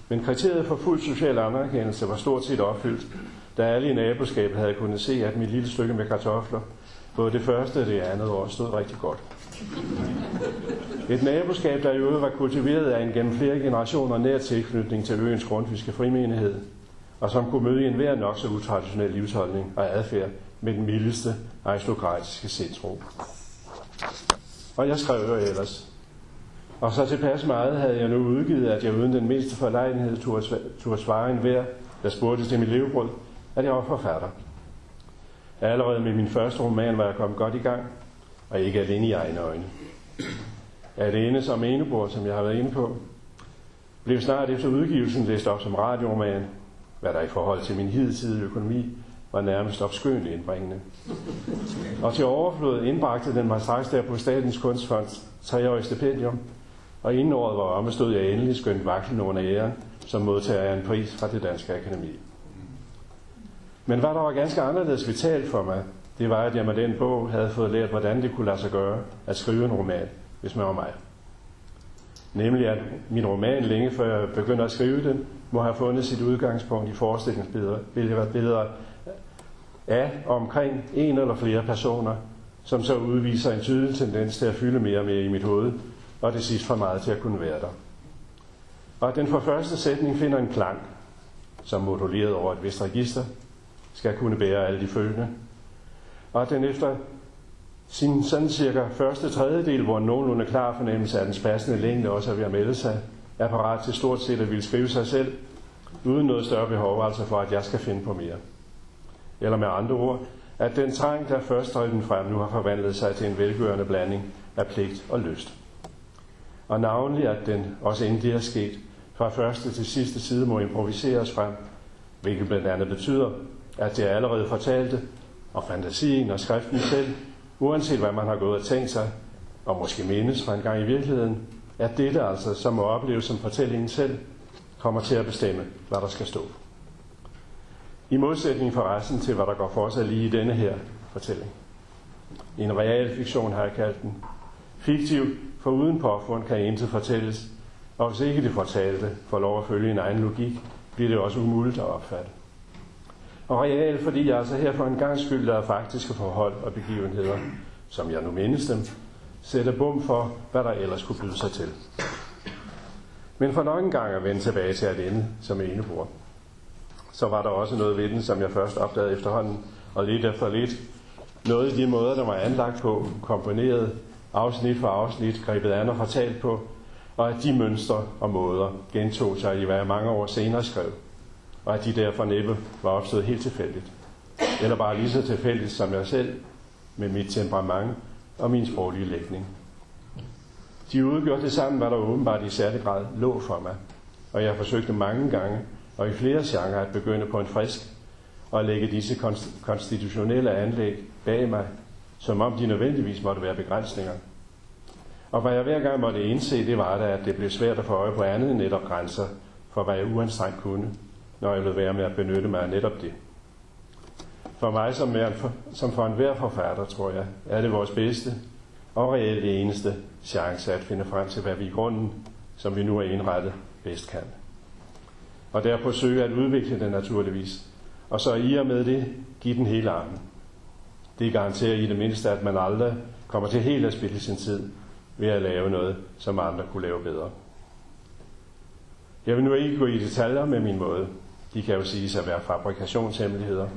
Men kriteriet for fuld social anerkendelse var stort set opfyldt, da alle i naboskabet havde kunnet se, at mit lille stykke med kartofler, både det første og det andet år, stod rigtig godt. Et naboskab, der i øvrigt var kultiveret af en gennem flere generationer nær tilknytning til øens grundfiske frimenighed, og som kunne møde enhver nok så utraditionel livsholdning og adfærd med den mildeste aristokratiske sindsro. Og jeg skrev jo ellers. Og så tilpas meget havde jeg nu udgivet, at jeg uden den mindste forlegenhed turde svare en hver, der spurgte til mit levebrød, at jeg var forfatter. Allerede med min første roman var jeg kommet godt i gang, og ikke alene i egne øjne. Alene som enebord, som jeg har været inde på, blev snart efter udgivelsen læst op som radioroman, hvad der i forhold til min hidtidige økonomi var nærmest opskønligt indbringende. Og til overflod indbragte den mig straks der på Statens Kunstfonds treårige stipendium, og inden året var omme, stod jeg endelig skønt vaklen under æren, som modtager af en pris fra det danske akademi. Men hvad der var ganske anderledes vitalt for mig, det var, at jeg med den bog havde fået lært, hvordan det kunne lade sig gøre at skrive en roman, hvis man var mig. Nemlig at min roman, længe før jeg begyndte at skrive den, må have fundet sit udgangspunkt i forestillingsbilleder billeder af omkring en eller flere personer, som så udviser en tydelig tendens til at fylde mere og mere i mit hoved, og det sidst for meget til at kunne være der. Og den for første sætning finder en klang, som moduleret over et vist register, skal kunne bære alle de følgende. Og at den efter sin sådan cirka første tredjedel, hvor en nogenlunde klar fornemmelse af den passende længde også er ved at melde sig, er parat til stort set at ville skrive sig selv, uden noget større behov altså for, at jeg skal finde på mere. Eller med andre ord, at den trang, der først drev den frem, nu har forvandlet sig til en velgørende blanding af pligt og lyst. Og navnlig, at den, også inden det er sket, fra første til sidste side må improviseres frem, hvilket blandt andet betyder, at det allerede fortalte, og fantasien og skriften selv, uanset hvad man har gået og tænkt sig, og måske mindes fra en gang i virkeligheden, at dette altså, som må opleves som fortællingen selv, kommer til at bestemme, hvad der skal stå. I modsætning for resten til, hvad der går for sig lige i denne her fortælling. En real fiktion har jeg kaldt den. Fiktiv, for uden påfund kan intet fortælles, og hvis ikke det fortalte får lov at følge en egen logik, bliver det også umuligt at opfatte. Og real, fordi jeg altså her for en gang skyld lader faktiske forhold og begivenheder, som jeg nu mindes dem, sætte bum for, hvad der ellers kunne byde sig til. Men for nok en gang at vende tilbage til at ende som enebord, så var der også noget ved den, som jeg først opdagede efterhånden, og lidt efter lidt, noget i de måder, der var anlagt på, komponeret, afsnit for afsnit, grebet an og fortalt på, og at de mønstre og måder gentog sig i, hvad jeg mange år senere skrev, og at de derfor næppe var opstået helt tilfældigt. Eller bare lige så tilfældigt som jeg selv, med mit temperament og min sproglige lægning. De udgjorde det sammen, hvad der åbenbart i særlig grad lå for mig, og jeg forsøgte mange gange og i flere genrer at begynde på en frisk og lægge disse konstitutionelle anlæg bag mig, som om de nødvendigvis måtte være begrænsninger. Og hvad jeg hver gang måtte indse, det var da, at det blev svært at få øje på andet end netop grænser for, hvad jeg uanstrengt kunne, når jeg lød være med at benytte mig af netop det. For mig som, som for enhver forfatter, tror jeg, er det vores bedste og reelt eneste chance at finde frem til, hvad vi i grunden, som vi nu er indrettet, bedst kan. Og derpå søge at udvikle det naturligvis. Og så i og med det, give den hele armen. Det garanterer i det mindste, at man aldrig kommer til helt at spille sin tid ved at lave noget, som andre kunne lave bedre. Jeg vil nu ikke gå i detaljer med min måde. De kan jo siges at være fabrikationshemmeligheder.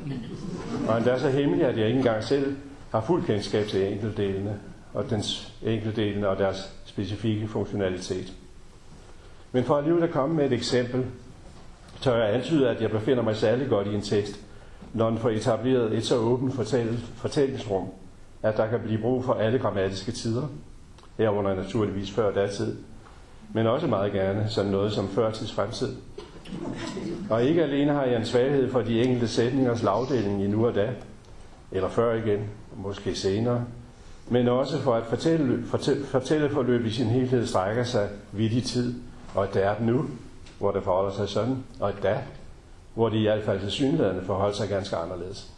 Og endda så hemmelig, at jeg ikke engang selv har fuld kendskab til enkeltdelene og dens enkeltdelene og deres specifikke funktionalitet. Men for alligevel at komme med et eksempel, tør jeg antyde, at jeg befinder mig særlig godt i en tekst, når den får etableret et så åbent fortællingsrum, at der kan blive brug for alle grammatiske tider, herunder naturligvis før datid, men også meget gerne sådan noget som førtidsfremtid. Og ikke alene har jeg en svaghed for de enkelte sætningers lavdeling i nu og da, eller før igen, måske senere, men også for at fortælle, fortælle, fortælle forløb i sin helhed strækker sig vidt i tid, og at det er nu, hvor det forholder sig sådan, og at da, hvor det i hvert fald til synlædende forholder sig ganske anderledes.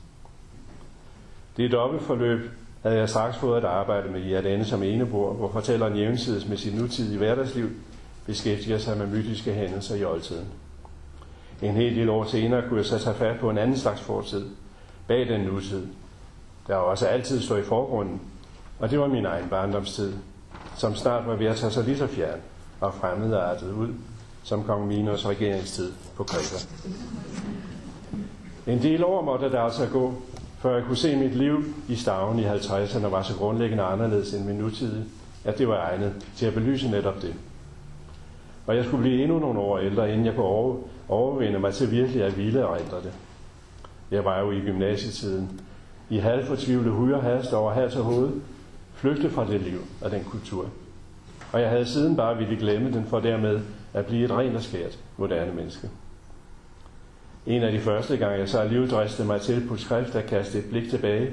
Det er dobbeltforløb, havde jeg straks fået at arbejde med i at ende som enebor, hvor fortælleren jævnsides med sit nutidige hverdagsliv beskæftiger sig med mytiske hændelser i oldtiden. En hel del år senere kunne jeg så tage fat på en anden slags fortid, bag den nutid, der også altid stod i forgrunden, og det var min egen barndomstid, som snart var ved at tage sig lige så fjern og fremmedartet ud, som kong Minos regeringstid på Kreta. En del år måtte der altså gå, før jeg kunne se mit liv i staven i 50'erne var så grundlæggende anderledes end min nutid, at det var egnet til at belyse netop det. Og jeg skulle blive endnu nogle år ældre, inden jeg kunne overvinde mig til virkelig at ville og ændre det. Jeg var jo i gymnasietiden, i halvfortvivlet hui og hast over hals og hoved, flygte fra det liv og den kultur. Og jeg havde siden bare ville glemme den for dermed at blive et rent og skært moderne menneske. En af de første gange, jeg så alligevel dristede mig til på skrift at kaste et blik tilbage,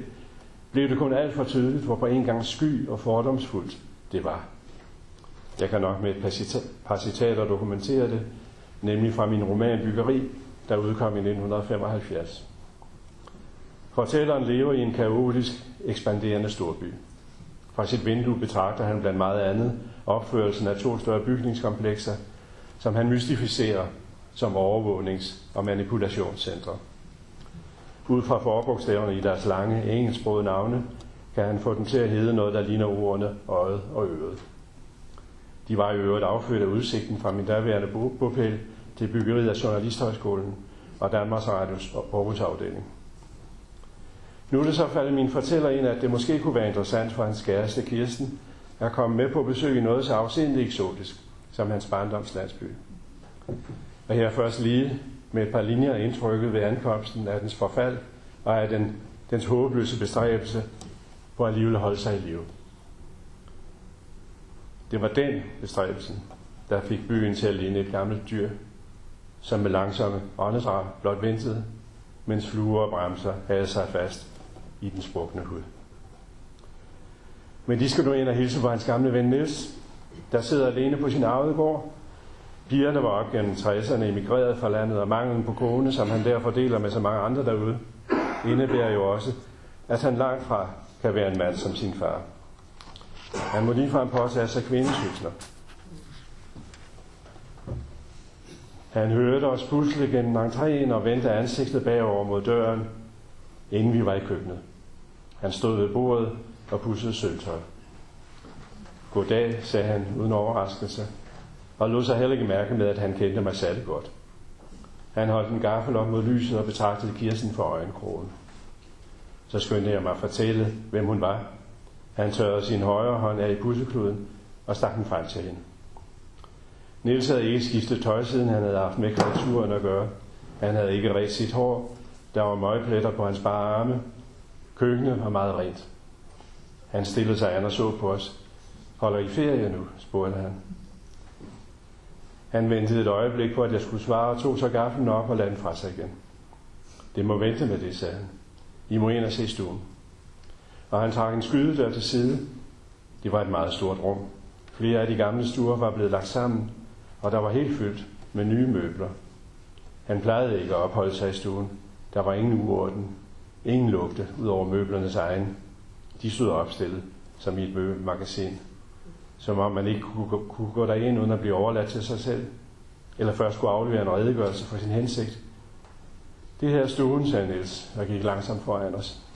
blev det kun alt for tydeligt, hvor på en gang sky og fordomsfuldt det var. Jeg kan nok med et par citater dokumentere det, nemlig fra min roman Byggeri, der udkom i 1975. Fortælleren lever i en kaotisk, ekspanderende storby. Fra sit vindue betragter han blandt meget andet opførelsen af to større bygningskomplekser, som han mystificerer som overvågnings- og manipulationscentre. Ud fra forbogstaverne i deres lange engelsksprogede navne, kan han få dem til at hedde noget, der ligner ordene øjet og øret. De var i øvrigt affødt af udsigten fra min daværende bopæl til byggeriet af Journalisthøjskolen og Danmarks Radios Aarhus afdeling. Nu er det så faldet min fortæller ind, at det måske kunne være interessant for hans kæreste Kirsten at komme med på besøg i noget så afsindigt eksotisk som hans barndomslandsby. Og her først lige med et par linjer indtrykket ved ankomsten af dens forfald og af den, dens håbløse bestræbelse på at alligevel holde sig i live. Det var den bestræbelsen, der fik byen til at ligne et gammelt dyr, som med langsomme åndedrag blot ventede, mens fluer og bremser havde sig fast i den sprukne hud. Men de skal nu ind og hilse på hans gamle ven Niels, der sidder alene på sin arvede gård. Pigerne var op gennem 60'erne emigreret fra landet, og manglen på kone, som han derfor deler med så mange andre derude, indebærer jo også, at han langt fra kan være en mand som sin far. Han må ligefrem påtage sig kvindesysler. Han hørte os pusle gennem entréen og vendte ansigtet bagover mod døren, inden vi var i køkkenet. Han stod ved bordet og pudsede sølvtøj. Goddag, sagde han uden overraskelse, og lod sig heller ikke mærke med, at han kendte mig særlig godt. Han holdt en gaffel op mod lyset og betragtede Kirsten for øjenkrogen. Så skyndte jeg mig at fortælle, hvem hun var. Han tørrede sin højre hånd af i pussekluden og stak den frem til hende. Niels havde ikke skiftet tøj, siden han havde haft med kreaturen at gøre. Han havde ikke ret sit hår. Der var møgpletter på hans bare arme. Køkkenet var meget rent. Han stillede sig an og så på os. Holder I ferie nu? spurgte han. Han ventede et øjeblik på, at jeg skulle svare, og tog så gaffelen op og lagde den fra sig igen. Det må vente med det, sagde han. I må ind og se stuen. Og han trak en skydedør til side. Det var et meget stort rum. Flere af de gamle stuer var blevet lagt sammen, og der var helt fyldt med nye møbler. Han plejede ikke at opholde sig i stuen. Der var ingen uorden, ingen lugte ud over møblernes egen. De stod opstillet som i et møbelmagasin. Som om man ikke kunne, kunne gå derind uden at blive overladt til sig selv. Eller først skulle aflevere en redegørelse for sin hensigt. Det her er stuen, sagde Niels, og gik langsomt foran os.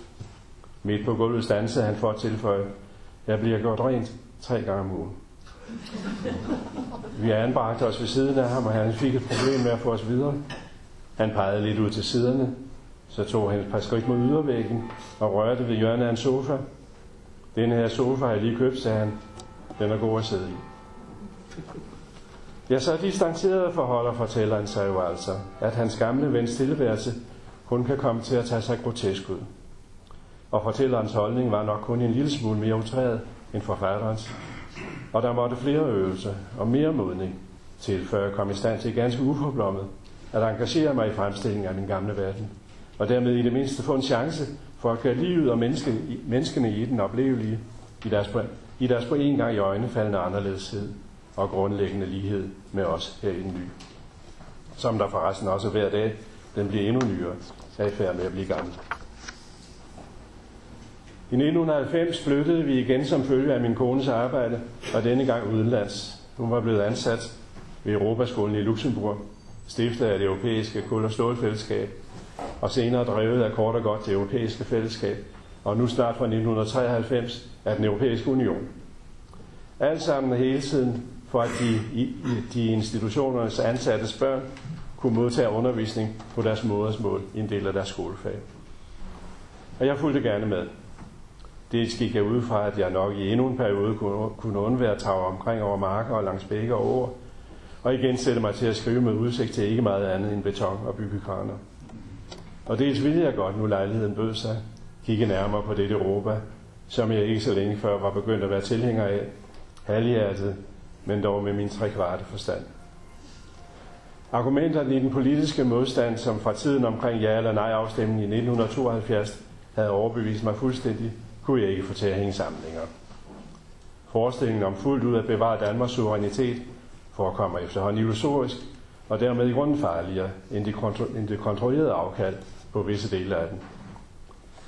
Midt på gulvet stansede han for at tilføje, jeg bliver gjort rent tre gange om ugen. Vi anbragte os ved siden af ham, og han fik et problem med at få os videre. Han pegede lidt ud til siderne, så tog han et par skridt mod ydervæggen og rørte ved hjørnet af en sofa. Denne her sofa har jeg lige købt, sagde han. Den er god at sidde i. Ja, så distanceret forholder fortælleren sig jo altså, at hans gamle vens tilværelse kun kan komme til at tage sig grotesk ud. Og fortællerens holdning var nok kun en lille smule mere utræet end forfatterens. og der måtte flere øvelser og mere modning til, før jeg kom i stand til ganske uforblommet at engagere mig i fremstillingen af den gamle verden, og dermed i det mindste få en chance for at gøre livet og menneske, menneskene i den oplevelige i deres, i deres på en gang i øjne faldende anderledeshed og grundlæggende lighed med os her i den nye. Som der forresten også hver dag, den bliver endnu nyere, er i færd med at blive gammel. I 1990 flyttede vi igen som følge af min kones arbejde, og denne gang udenlands. Hun var blevet ansat ved Europaskolen i Luxembourg, stiftet af det europæiske kul- og stålfællesskab, og senere drevet af kort og godt det europæiske fællesskab, og nu snart fra 1993 af den europæiske union. Alt sammen hele tiden for at de, i, de institutionernes ansattes børn kunne modtage undervisning på deres modersmål i en del af deres skolefag. Og jeg fulgte gerne med. Det gik jeg ud fra, at jeg nok i endnu en periode kunne, kunne undvære at tage omkring over marker og langs bække og over, og igen sætte mig til at skrive med udsigt til ikke meget andet end beton og byggekraner. Og dels ville jeg godt, nu lejligheden bød sig, kigge nærmere på dette Europa, som jeg ikke så længe før var begyndt at være tilhænger af, halvhjertet, men dog med min trekvarte forstand. Argumenterne i den politiske modstand, som fra tiden omkring ja- eller nej-afstemningen i 1972 havde overbevist mig fuldstændig, kunne jeg ikke få til at hænge sammen længere. Forestillingen om fuldt ud at bevare Danmarks suverænitet forekommer efterhånden illusorisk, og dermed i grunden farligere end det, kontro- end det kontrollerede afkald på visse dele af den.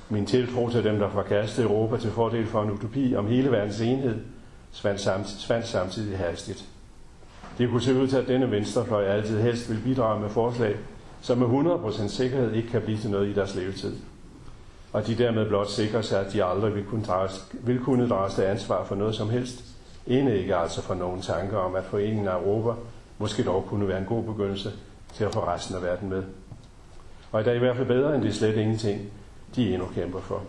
Min tiltro til dem, der forkastede Europa til fordel for en utopi om hele verdens enhed, svandt samtidig, svandt samtidig hastigt. Det kunne se ud til, at denne venstrefløj altid helst vil bidrage med forslag, som med 100% sikkerhed ikke kan blive til noget i deres levetid. Og de dermed blot sikrer sig, at de aldrig vil kunne, drages, vil kunne drages til ansvar for noget som helst, end ikke altså for nogen tanker om, at foreningen af Europa måske dog kunne være en god begyndelse til at få resten af verden med. Og det er i hvert fald bedre end det slet ingenting, de endnu kæmper for.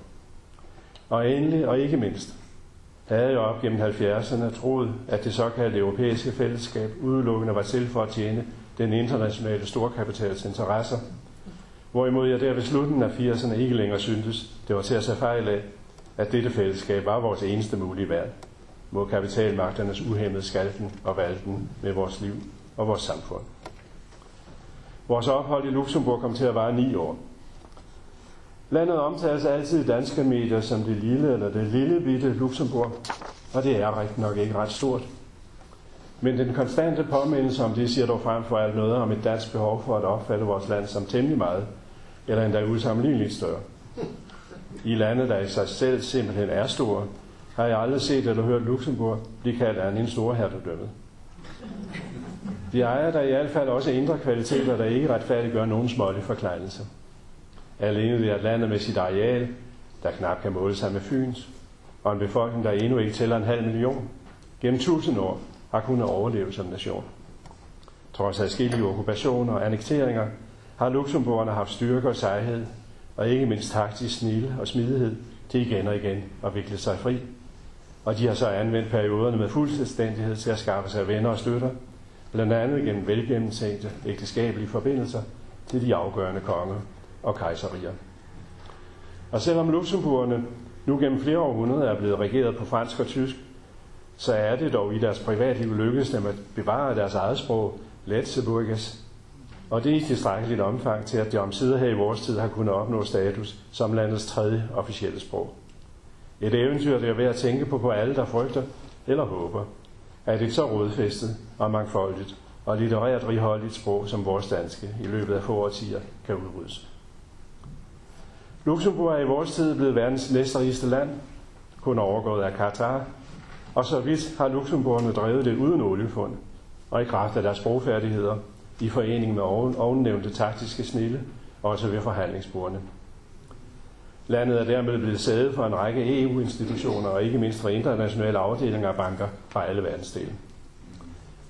Og endelig, og ikke mindst, havde jeg op gennem 70'erne troet, at det såkaldte europæiske fællesskab udelukkende var til for at tjene den internationale storkapitals interesser, hvorimod jeg der ved slutten af 80'erne ikke længere syntes, det var til at tage fejl af, at dette fællesskab var vores eneste mulige værd mod kapitalmagternes uhemmede skalten og valten med vores liv og vores samfund. Vores ophold i Luxembourg kom til at vare ni år. Landet omtales altid i danske medier som det lille eller det lille bitte Luxembourg, og det er rigtig nok ikke ret stort. Men den konstante påmindelse om det siger dog frem for alt noget om et dansk behov for at opfatte vores land som temmelig meget, eller endda usammenligneligt større. I lande, der i sig selv simpelthen er store, har jeg aldrig set eller hørt Luxembourg blive kaldt af en store hertugdømmet. De ejer der i hvert fald også indre kvaliteter, der ikke retfærdiggør nogen smålige forklejnelse. Alene det at landet med sit areal, der knap kan måle sig med Fyns, og en befolkning, der endnu ikke tæller en halv million, gennem tusind år har kunnet overleve som nation. Trods adskillige okkupationer og annekteringer har Luxemburgerne haft styrke og sejhed, og ikke mindst taktisk snille og smidighed til igen og igen at vikle sig fri. Og de har så anvendt perioderne med fuld selvstændighed til at skaffe sig venner og støtter, blandt andet gennem velgennemtænkte ægteskabelige forbindelser til de afgørende konger og kejserier. Og selvom Luxemburgerne nu gennem flere århundreder er blevet regeret på fransk og tysk, så er det dog i deres privatliv lykkedes dem at bevare deres eget sprog, Letzeburgers, og det er i tilstrækkeligt omfang til, at det omsider her i vores tid har kunnet opnå status som landets tredje officielle sprog. Et eventyr, det er værd at tænke på på alle, der frygter eller håber, at et så rodfæstet og mangfoldigt og litterært righoldigt sprog som vores danske i løbet af få årtier kan udryddes. Luxembourg er i vores tid blevet verdens næstrigeste land, kun overgået af Katar, og så vidt har Luxembourgerne drevet det uden oliefund, og i kraft af deres sprogfærdigheder, i forening med oven, ovennævnte taktiske snille, også ved forhandlingsbordene. Landet er dermed blevet sæde for en række EU-institutioner og ikke mindst for internationale afdelinger af banker fra alle verdensdele.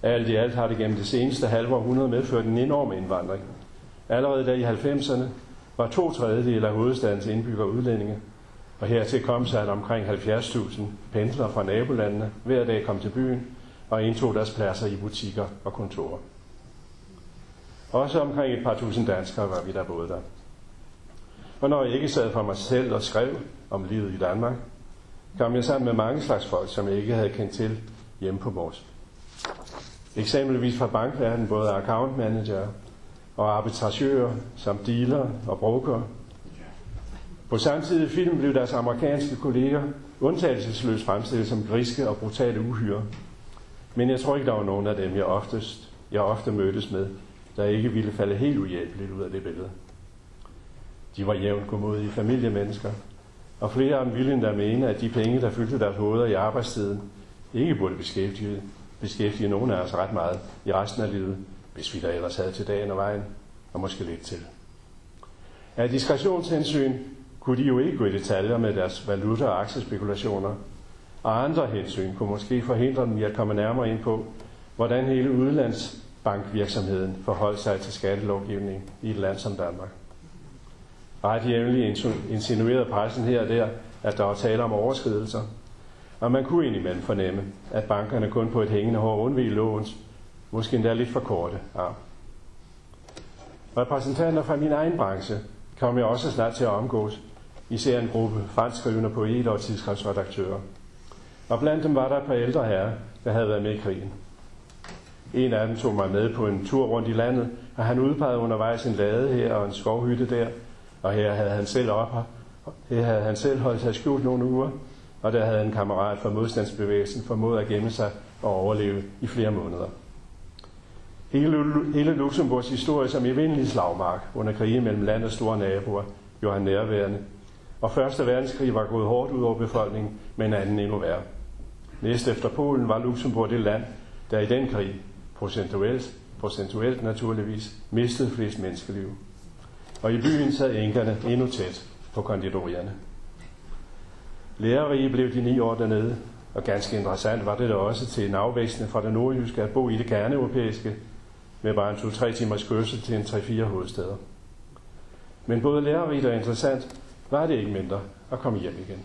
Alt i alt har det gennem det seneste halve århundrede medført en enorm indvandring. Allerede der i 90'erne var to tredjedel af hovedstadens indbyggere udlændinge, og hertil kom så, at omkring 70.000 pendlere fra nabolandene hver dag kom til byen og indtog deres pladser i butikker og kontorer. Også omkring et par tusind danskere var vi der både der. Og når jeg ikke sad for mig selv og skrev om livet i Danmark, kom jeg sammen med mange slags folk, som jeg ikke havde kendt til hjemme på vores. Eksempelvis fra bankverdenen både account manager og arbitratører, samt dealer og brokere. På samtidig film blev deres amerikanske kolleger undtagelsesløst fremstillet som griske og brutale uhyre. Men jeg tror ikke, der var nogen af dem, jeg, oftest, jeg ofte mødtes med, der ikke ville falde helt uhjælpeligt ud af det billede. De var jævnt godmodige familiemennesker, og flere af dem ville endda mene, at de penge, der fyldte deres hoveder i arbejdstiden, ikke burde beskæftige, beskæftige nogen af os ret meget i resten af livet, hvis vi der ellers havde til dagen og vejen, og måske lidt til. Af diskretionshensyn kunne de jo ikke gå i detaljer med deres valuta- og aktiespekulationer, og andre hensyn kunne måske forhindre dem i at komme nærmere ind på, hvordan hele udlands bankvirksomheden forholde sig til skattelovgivning i et land som Danmark. Ret jævnligt insinuerede pressen her og der, at der var tale om overskridelser, og man kunne indimellem fornemme, at bankerne kun på et hængende hår undvig låns, måske endda lidt for korte arm. Repræsentanter fra min egen branche kom jeg også snart til at omgås, især en gruppe franskskrivende poeter og tidsskriftsredaktører. Og blandt dem var der et par ældre herrer, der havde været med i krigen. En af dem tog mig med på en tur rundt i landet, og han udpegede undervejs en lade her og en skovhytte der, og her havde han selv op her havde han selv holdt sig skjult nogle uger, og der havde en kammerat fra modstandsbevægelsen formået at gemme sig og overleve i flere måneder. Hele, hele Luxemburgs historie som evindelig slagmark under krigen mellem land og store naboer gjorde han nærværende, og Første verdenskrig var gået hårdt ud over befolkningen, men anden endnu værre. Næst efter Polen var Luxemburg det land, der i den krig, procentuelt, procentuelt naturligvis, mistede flest menneskeliv. Og i byen sad enkerne endnu tæt på konditorierne. Lærerige blev de ni år dernede, og ganske interessant var det da også til en afvækstning fra det nordjyske at bo i det kerneeuropæiske, med bare en 2-3 timers kørsel til en 3-4 hovedsteder. Men både lærerigt og interessant var det ikke mindre at komme hjem igen.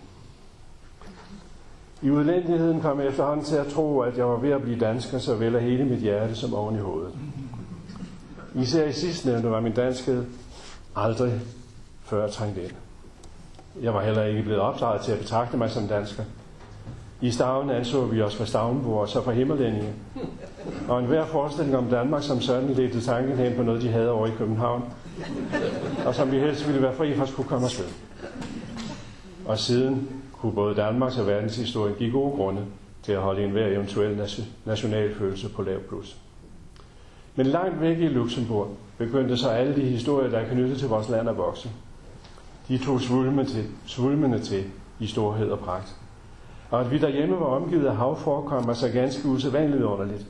I udlændigheden kom jeg efterhånden til at tro, at jeg var ved at blive dansker, så vel af hele mit hjerte som oven i hovedet. Især i sidstnævnte var min danskhed aldrig før trængt ind. Jeg var heller ikke blevet opdraget til at betragte mig som dansker. I Stavn anså vi os for Stavnborg og så for Himmerlændinge. Og enhver forestilling om Danmark som sådan ledte tanken hen på noget, de havde over i København. Og som vi helst ville være fri for skulle komme afsted. Og siden kunne både Danmarks og verdenshistorien give gode grunde til at holde enhver eventuel nationalfølelse på lav plus. Men langt væk i Luxembourg begyndte så alle de historier, der er knyttet til vores land at vokse. De tog svulmende til, svulmende til i storhed og pragt. Og at vi derhjemme var omgivet af hav var så ganske usædvanligt underligt.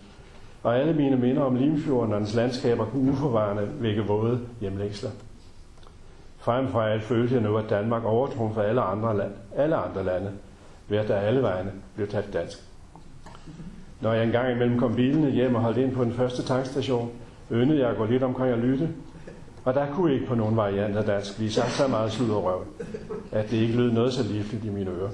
Og alle mine minder om Limfjorden og dens landskaber kunne uforvarende vække våde hjemlængsler. Frem for alt følte jeg nu, at Danmark overtrumfer alle andre, lande, alle andre lande, ved at der alle vejene blev talt dansk. Når jeg engang imellem kom bilene hjem og holdt ind på den første tankstation, yndede jeg at gå lidt omkring og lytte, og der kunne ikke på nogen variant af dansk blive sagt så meget slud og røv, at det ikke lød noget så livligt i mine ører.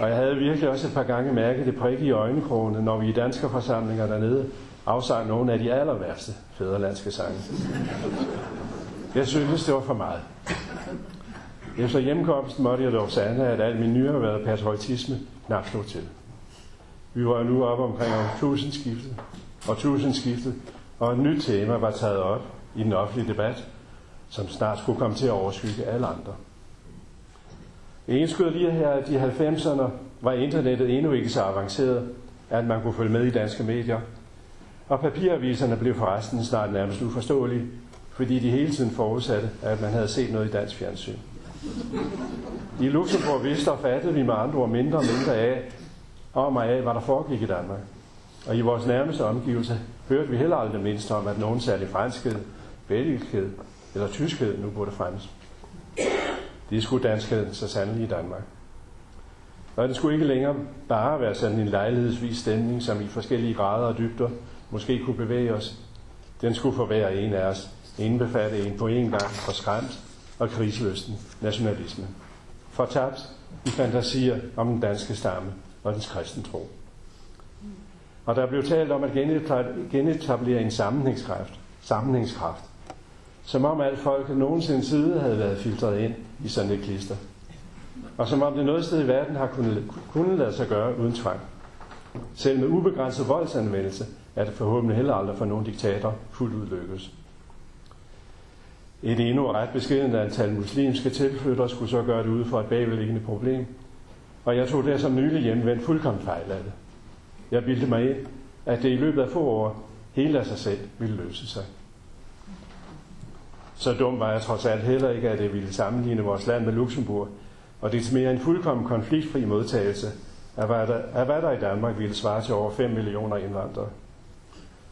Og jeg havde virkelig også et par gange mærket det prik i øjenkrogene, når vi i danske forsamlinger dernede afsang nogle af de aller værste fædrelandske sange. Jeg synes, det var for meget. Efter hjemkomsten måtte jeg dog sande, at alt min nyerhvervede patriotisme knap stod til. Vi var nu oppe omkring tusindskiftet, og tusindskiftet, og et nyt tema var taget op i den offentlige debat, som snart skulle komme til at overskygge alle andre. En skød lige her, at i 90'erne var internettet endnu ikke så avanceret, at man kunne følge med i danske medier, og papiraviserne blev forresten snart nærmest uforståelige, fordi de hele tiden forudsatte, at man havde set noget i dansk fjernsyn. I Luxembourg vidste og fattede vi med andre ord mindre og mindre af, om og af, hvad der foregik i Danmark. Og i vores nærmeste omgivelser hørte vi heller aldrig mindst om, at nogen særlig franskhed, belgiskhed eller tyskhed nu burde fremmes. Det skulle danskheden så sandelig i Danmark. Og det skulle ikke længere bare være sådan en lejlighedsvis stemning, som i forskellige grader og dybder måske kunne bevæge os. Den skulle for hver en af os indbefatte en på en gang for skræmt og krigsløsten nationalisme. Fortabt i fantasier om den danske stamme og dens kristen tro. Og der blev talt om at genetablere en sammenhængskraft, sammenhængskraft. Som om alt folket nogensinde side havde været filtreret ind i sådan et klister. Og som om det noget sted i verden har kunnet, kunnet lade sig gøre uden tvang. Selv med ubegrænset voldsanvendelse er det forhåbentlig heller aldrig for nogen diktator fuldt ud lykkes. Et endnu ret beskedent antal muslimske tilflyttere skulle så gøre det ud for et bagvedliggende problem, og jeg tog der som nylig hjemvendt fuldkommen fejl af det. Jeg bildte mig ind, at det i løbet af få år helt af sig selv ville løse sig. Så dum var jeg trods alt heller ikke, at det ville sammenligne vores land med Luxembourg, og det er mere en fuldkommen konfliktfri modtagelse af hvad, der, af hvad der i Danmark ville svare til over 5 millioner indvandrere.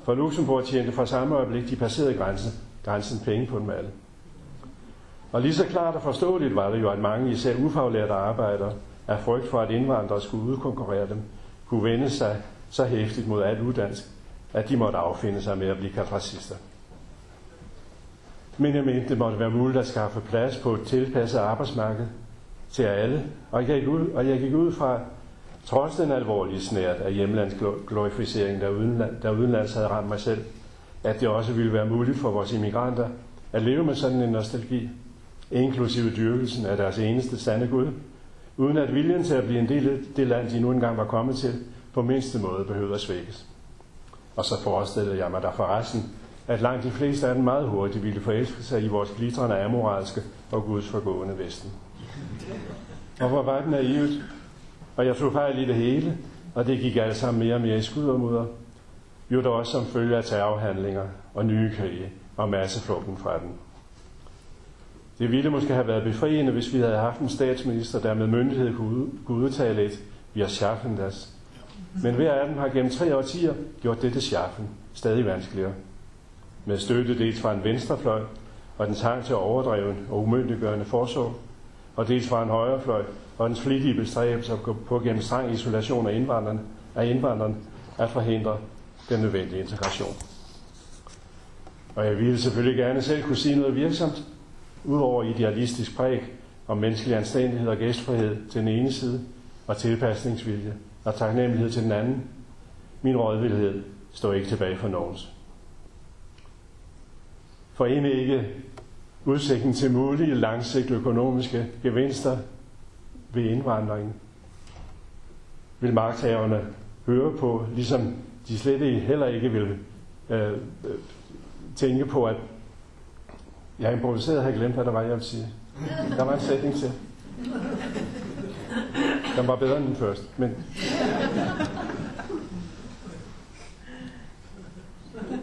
For Luxembourg tjente fra samme øjeblik, de passerede grænsen, grænsen penge på dem alle. Og lige så klart og forståeligt var det jo, at mange især ufaglærte arbejdere af frygt for, at indvandrere skulle udkonkurrere dem, kunne vende sig så hæftigt mod alt uddansk, at de måtte affinde sig med at blive kaldt racister. Men jeg mente, det måtte være muligt at skaffe plads på et tilpasset arbejdsmarked til alle, og jeg gik ud, og jeg gik ud fra, trods den alvorlige snært af hjemlandsglorificering, der, udenland, der udenlands havde ramt mig selv, at det også ville være muligt for vores immigranter at leve med sådan en nostalgi, inklusive dyrkelsen af deres eneste sande Gud, uden at viljen til at blive en del af det land, de nu engang var kommet til, på mindste måde behøvede at svækkes. Og så forestillede jeg mig der forresten, at langt de fleste af dem meget hurtigt ville forelske sig i vores glitrende amoralske og Guds forgående Vesten. Og hvor var det naivt, og jeg tog fejl i det hele, og det gik alle sammen mere og mere i skud og mudder. Jo, der også som følge af terrorhandlinger og nye krige og masseflugten fra den. Det ville måske have været befriende, hvis vi havde haft en statsminister, der med myndighed kunne, udtale et, vi har schaffen das. Men hver af dem har gennem tre årtier gjort dette schaffen stadig vanskeligere. Med støtte dels fra en venstrefløj og den tang til overdreven og umyndiggørende forsorg, og dels fra en højrefløj og den flittige bestræbelse på gennem streng isolation af indvandrerne, af indvandrerne at forhindre den nødvendige integration. Og jeg ville selvfølgelig gerne selv kunne sige noget virksomt, udover idealistisk præg om menneskelig anstændighed og gæstfrihed til den ene side, og tilpasningsvilje og taknemmelighed til den anden. Min rådvildhed står ikke tilbage for nogens. For en ikke udsigten til mulige langsigtede økonomiske gevinster ved indvandringen vil magthaverne høre på, ligesom de slet ikke, heller ikke vil øh, øh tænke på, at jeg improviserede, improviseret og glemt, hvad der var, jeg ville sige. Der var en sætning til. Den var bedre end den første, men...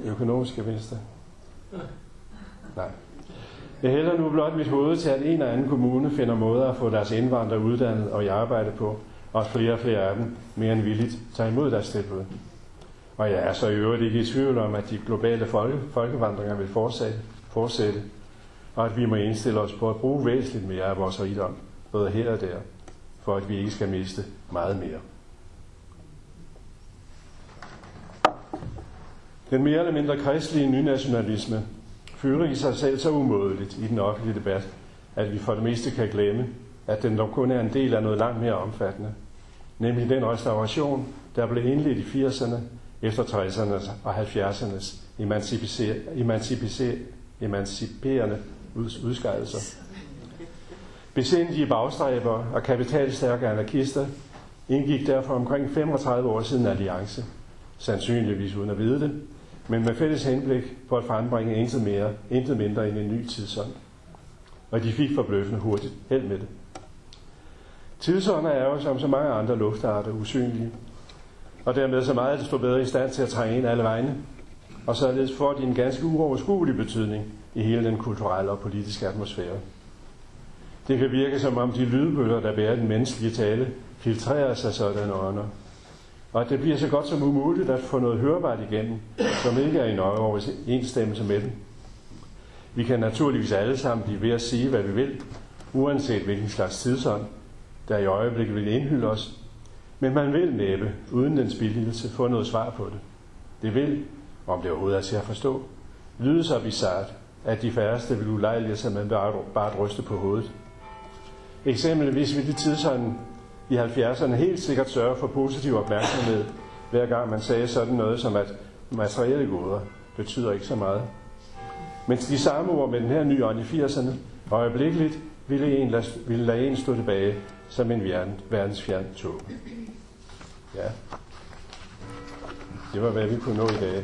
Økonomiske gevinster. Nej. Jeg hælder nu blot mit hoved til, at en eller anden kommune finder måder at få deres indvandrere uddannet og i arbejde på, og at flere og flere af dem mere end villigt tager imod deres tilbud. Og jeg er så i øvrigt ikke i tvivl om, at de globale folke, folkevandringer vil fortsætte, fortsætte, og at vi må indstille os på at bruge væsentligt mere af vores rigdom, både her og der, for at vi ikke skal miste meget mere. Den mere eller mindre kristelige nynationalisme fylder i sig selv så umådeligt i den offentlige debat, at vi for det meste kan glemme, at den dog kun er en del af noget langt mere omfattende, nemlig den restauration, der blev indledt i 80'erne efter 60'ernes og 70'ernes emancipiserende udskejelser. Besindige bagstræber og kapitalstærke anarkister indgik derfor omkring 35 år siden alliance, sandsynligvis uden at vide det, men med fælles henblik på at frembringe intet, mere, intet mindre end en ny tidsånd. Og de fik forbløffende hurtigt held med det. Tidsånder er jo som så mange andre luftarter usynlige, og dermed så meget desto bedre i stand til at trænge ind alle vegne, og således får de en ganske uoverskuelig betydning i hele den kulturelle og politiske atmosfære. Det kan virke som om de lydbølger, der bærer den menneskelige tale, filtrerer sig sådan ånder. Og at det bliver så godt som umuligt at få noget hørbart igennem, som ikke er i nøje overensstemmelse med den. Vi kan naturligvis alle sammen blive ved at sige, hvad vi vil, uanset hvilken slags tidsånd, der i øjeblikket vil indhylde os. Men man vil næppe, uden den spildelse, få noget svar på det. Det vil, om det overhovedet er til at forstå, lyde så bizart, at de færreste vil ulejlige sig med bare, bare at ryste på hovedet. Eksempelvis ville de tidsånden i 70'erne helt sikkert sørge for positiv opmærksomhed, hver gang man sagde sådan noget som, at materielle goder betyder ikke så meget. Mens de samme ord med den her nye ånd i 80'erne øjeblikkeligt ville, en lade, ville lade en stå tilbage som en verdensfjern tog. Ja. det var, hvad vi kunne nå i dag.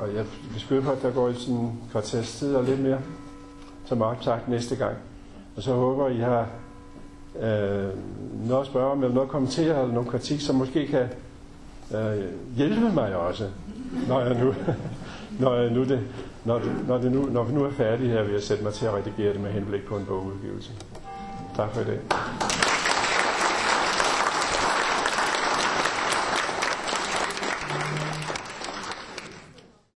Og jeg vil skyde på, at der går sådan en kvarters tid og lidt mere, som sagt næste gang. Og så håber I har øh, noget at spørge om, eller noget at kommentere, eller noget kritik, som måske kan øh, hjælpe mig også, når jeg nu, når jeg nu det, når, det, når, det nu, når vi nu er færdige her, vil jeg sætte mig til at redigere det med henblik på en bogudgivelse. Tak for i dag.